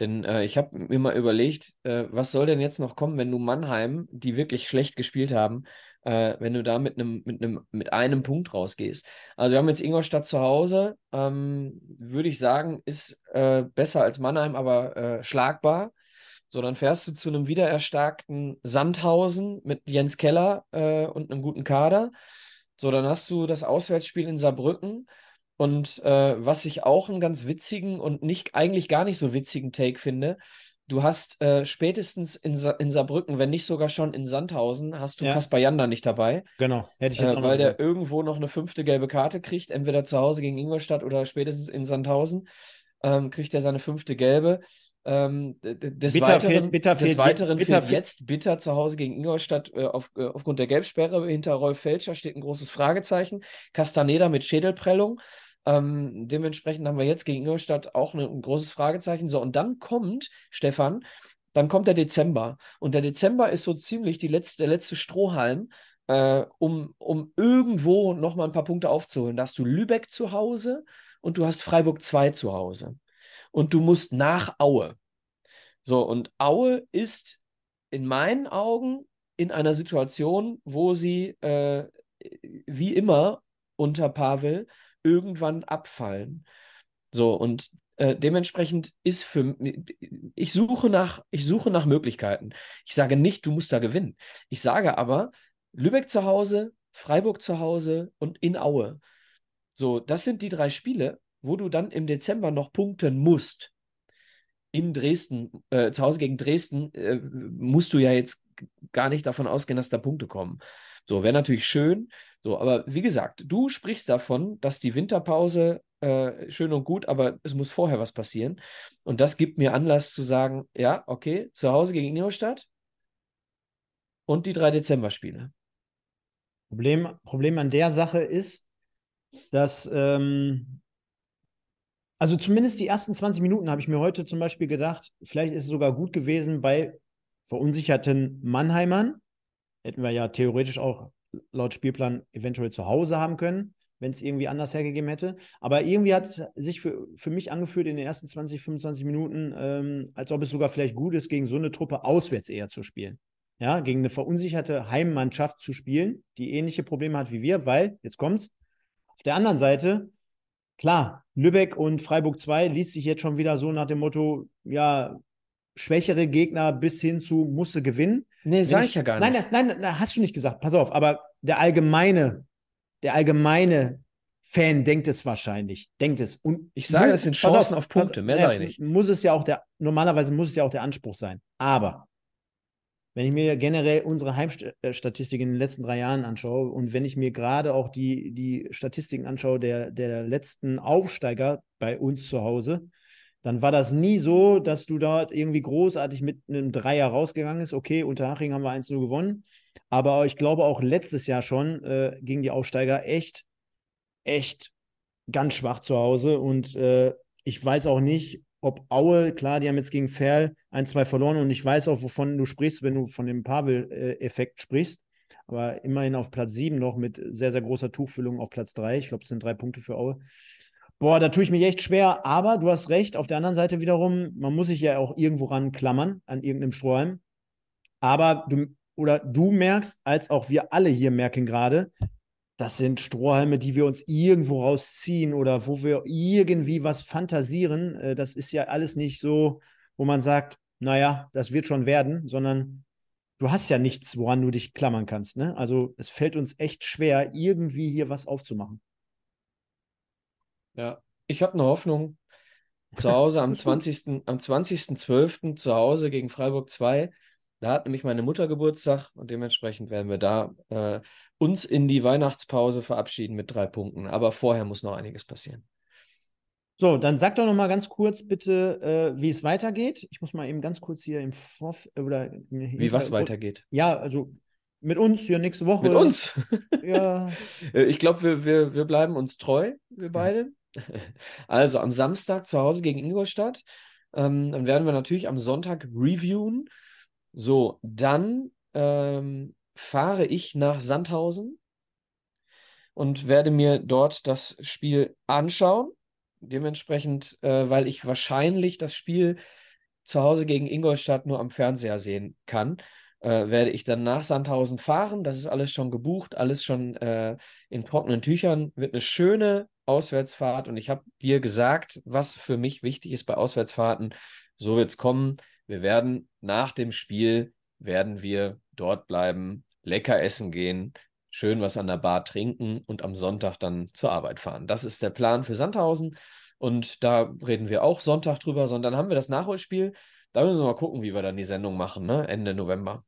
Denn äh, ich habe mir mal überlegt, äh, was soll denn jetzt noch kommen, wenn du Mannheim, die wirklich schlecht gespielt haben, äh, wenn du da mit einem mit mit einem Punkt rausgehst. Also wir haben jetzt Ingolstadt zu Hause, ähm, würde ich sagen, ist äh, besser als Mannheim, aber äh, schlagbar. So, dann fährst du zu einem wiedererstarkten Sandhausen mit Jens Keller und einem guten Kader. So, dann hast du das Auswärtsspiel in Saarbrücken. Und äh, was ich auch einen ganz witzigen und nicht eigentlich gar nicht so witzigen Take finde, du hast äh, spätestens in, Sa in Saarbrücken, wenn nicht sogar schon in Sandhausen, hast du ja. Kaspar Janda nicht dabei. Genau, hätte ich jetzt äh, auch Weil der irgendwo noch eine fünfte gelbe Karte kriegt, entweder zu Hause gegen Ingolstadt oder spätestens in Sandhausen, ähm, kriegt er seine fünfte gelbe. Ähm, des bitter Weiteren, fehlt, bitter des fehlt, Weiteren bitter fehlt jetzt bitter zu Hause gegen Ingolstadt äh, auf, äh, aufgrund der Gelbsperre. Hinter Rolf Felscher steht ein großes Fragezeichen. Castaneda mit Schädelprellung. Ähm, dementsprechend haben wir jetzt gegen Ingolstadt auch eine, ein großes Fragezeichen. So, und dann kommt, Stefan, dann kommt der Dezember. Und der Dezember ist so ziemlich die letzte, der letzte Strohhalm, äh, um, um irgendwo nochmal ein paar Punkte aufzuholen. Da hast du Lübeck zu Hause und du hast Freiburg 2 zu Hause und du musst nach Aue. So, und Aue ist in meinen Augen in einer Situation, wo sie äh, wie immer unter Pavel irgendwann abfallen. So, und äh, dementsprechend ist für ich suche nach, ich suche nach Möglichkeiten. Ich sage nicht, du musst da gewinnen. Ich sage aber, Lübeck zu Hause, Freiburg zu Hause und in Aue. So, das sind die drei Spiele, wo du dann im Dezember noch punkten musst, in Dresden, äh, zu Hause gegen Dresden, äh, musst du ja jetzt gar nicht davon ausgehen, dass da Punkte kommen. So, wäre natürlich schön. So, aber wie gesagt, du sprichst davon, dass die Winterpause äh, schön und gut, aber es muss vorher was passieren. Und das gibt mir Anlass zu sagen, ja, okay, zu Hause gegen Ingolstadt und die drei Dezember-Spiele. Problem, Problem an der Sache ist, dass ähm, also zumindest die ersten 20 Minuten habe ich mir heute zum Beispiel gedacht, vielleicht ist es sogar gut gewesen bei verunsicherten Mannheimern. Hätten wir ja theoretisch auch laut Spielplan eventuell zu Hause haben können, wenn es irgendwie anders hergegeben hätte. Aber irgendwie hat es sich für, für mich angefühlt in den ersten 20, 25 Minuten, ähm, als ob es sogar vielleicht gut ist, gegen so eine Truppe auswärts eher zu spielen. Ja, gegen eine verunsicherte Heimmannschaft zu spielen, die ähnliche Probleme hat wie wir, weil, jetzt kommt's, auf der anderen Seite Klar, Lübeck und Freiburg 2 liest sich jetzt schon wieder so nach dem Motto, ja, schwächere Gegner bis hin zu musste gewinnen. Nee, sag ich ja gar nicht. Nein, nein, nein, nein, hast du nicht gesagt. Pass auf, aber der allgemeine, der allgemeine Fan denkt es wahrscheinlich. Denkt es. Und Ich sage, das sind Chancen auf pass- Punkte. Mehr sage ich nicht. Muss es ja auch der, normalerweise muss es ja auch der Anspruch sein. Aber wenn ich mir generell unsere Heimstatistik in den letzten drei Jahren anschaue und wenn ich mir gerade auch die, die Statistiken anschaue der, der letzten Aufsteiger bei uns zu Hause, dann war das nie so, dass du dort irgendwie großartig mit einem Dreier rausgegangen ist. Okay, unter Haching haben wir 1-0 gewonnen. Aber ich glaube auch letztes Jahr schon äh, gegen die Aufsteiger echt, echt ganz schwach zu Hause. Und äh, ich weiß auch nicht, ob Aue, klar, die haben jetzt gegen Ferl 1-2 verloren und ich weiß auch, wovon du sprichst, wenn du von dem Pavel-Effekt sprichst. Aber immerhin auf Platz 7 noch mit sehr, sehr großer Tuchfüllung auf Platz 3. Ich glaube, es sind drei Punkte für Aue. Boah, da tue ich mich echt schwer, aber du hast recht. Auf der anderen Seite wiederum, man muss sich ja auch irgendwo ran klammern, an irgendeinem Strohhalm. Aber du, oder du merkst, als auch wir alle hier merken gerade, das sind Strohhalme, die wir uns irgendwo rausziehen oder wo wir irgendwie was fantasieren. Äh, Das ist ja alles nicht so, wo man sagt, naja, das wird schon werden, sondern du hast ja nichts, woran du dich klammern kannst. Ne? Also es fällt uns echt schwer, irgendwie hier was aufzumachen. Ja, ich habe eine Hoffnung. Zu Hause am Ist gut. 20. am 20.12. zu Hause gegen Freiburg 2. Da hat nämlich meine Mutter Geburtstag und dementsprechend werden wir da äh, uns in die Weihnachtspause verabschieden mit drei Punkten. Aber vorher muss noch einiges passieren. So, dann sag doch noch mal ganz kurz bitte, äh, wie es weitergeht. Ich muss mal eben ganz kurz hier im Vorf oder Wie was weitergeht. Ja, also mit uns hier nächste Woche. Mit uns. Ja, Ich glaube, wir, wir, wir bleiben uns treu, wir beide. Also am Samstag zu Hause gegen Ingolstadt. Ähm, dann werden wir natürlich am Sonntag reviewen. So, dann ähm, fahre ich nach Sandhausen und werde mir dort das Spiel anschauen. Dementsprechend, äh, weil ich wahrscheinlich das Spiel zu Hause gegen Ingolstadt nur am Fernseher sehen kann, äh, werde ich dann nach Sandhausen fahren. Das ist alles schon gebucht, alles schon äh, in trockenen Tüchern. Wird eine schöne Auswärtsfahrt und ich habe dir gesagt, was für mich wichtig ist bei Auswärtsfahrten. So wird es kommen. Wir werden nach dem Spiel, werden wir dort bleiben, lecker essen gehen, schön was an der Bar trinken und am Sonntag dann zur Arbeit fahren. Das ist der Plan für Sandhausen und da reden wir auch Sonntag drüber, sondern haben wir das Nachholspiel. Da müssen wir mal gucken, wie wir dann die Sendung machen, ne? Ende November.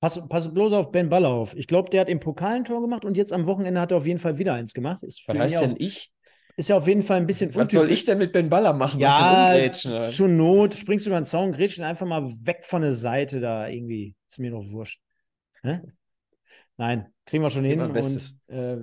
pass, pass bloß auf Ben Baller auf. Ich glaube, der hat im Pokal ein Tor gemacht und jetzt am Wochenende hat er auf jeden Fall wieder eins gemacht. Was heißt denn ich? Ist ja auf jeden Fall ein bisschen Was soll untypisch. ich denn mit Ben Baller machen? Ja, Soll zur Not springst du über den Zaun, grätsch ihn einfach mal weg von der Seite da irgendwie. Ist mir doch wurscht. Hä? Nein, kriegen wir schon hin. Und, äh,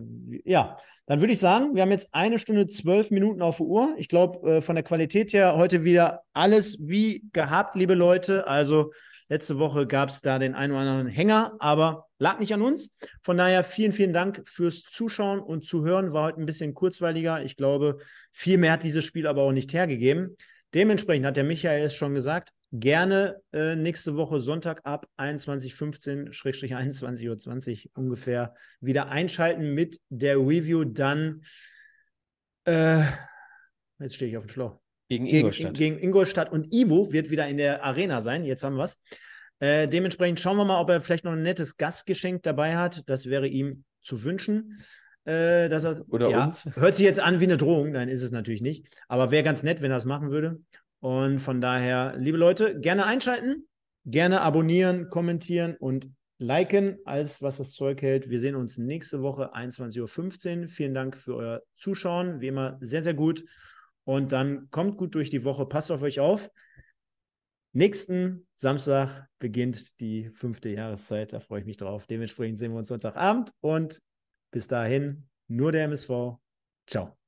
ja, dann würde ich sagen, wir haben jetzt eine Stunde zwölf Minuten auf der Uhr. Ich glaube, äh, von der Qualität her heute wieder alles wie gehabt, liebe Leute. Also letzte Woche gab es da den einen oder anderen Hänger, aber lag nicht an uns. Von daher vielen, vielen Dank fürs Zuschauen und Zuhören. War heute ein bisschen kurzweiliger. Ich glaube, viel mehr hat dieses Spiel aber auch nicht hergegeben. Dementsprechend hat der Michael es schon gesagt, gerne äh, nächste Woche Sonntag ab 21.15, Schrägstrich 21.20 Uhr ungefähr wieder einschalten mit der Review dann, äh, jetzt stehe ich auf dem Schlauch, Gegen gegen, Ingolstadt. gegen Ingolstadt und Ivo wird wieder in der Arena sein. Jetzt haben wir es. Äh, dementsprechend schauen wir mal, ob er vielleicht noch ein nettes Gastgeschenk dabei hat. Das wäre ihm zu wünschen. Äh, dass er, Oder ja, uns. Hört sich jetzt an wie eine Drohung, nein, ist es natürlich nicht. Aber wäre ganz nett, wenn er es machen würde. Und von daher, liebe Leute, gerne einschalten, gerne abonnieren, kommentieren und liken, alles was das Zeug hält. Wir sehen uns nächste Woche 21.15 Uhr. Vielen Dank für euer Zuschauen. Wie immer sehr, sehr gut. Und dann kommt gut durch die Woche. Passt auf euch auf. Nächsten Samstag beginnt die fünfte Jahreszeit. Da freue ich mich drauf. Dementsprechend sehen wir uns Sonntagabend und bis dahin nur der MSV. Ciao.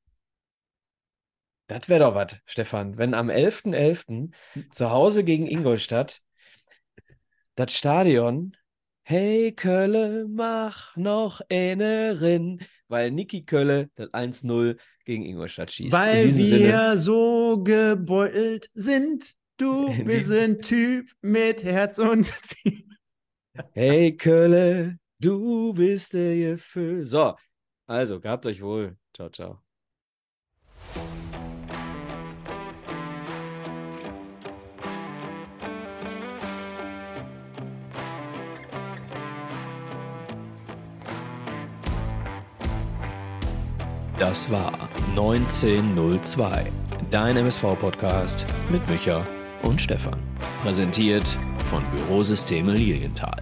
Das wäre doch was, Stefan. Wenn am 11.11. zu Hause gegen Ingolstadt das Stadion Hey Kölle, mach noch eine Rin, weil Niki Kölle das 1-0 gegen Ingolstadt schießt. Weil wir Sinne. so gebeutelt sind. Du bist ein Typ mit Herz und Ziel. Hey Kölle, du bist der Gefühl. So, also gehabt euch wohl. Ciao, ciao. Das war 1902, dein MSV-Podcast mit Micha und Stefan. Präsentiert von Bürosysteme Lilienthal.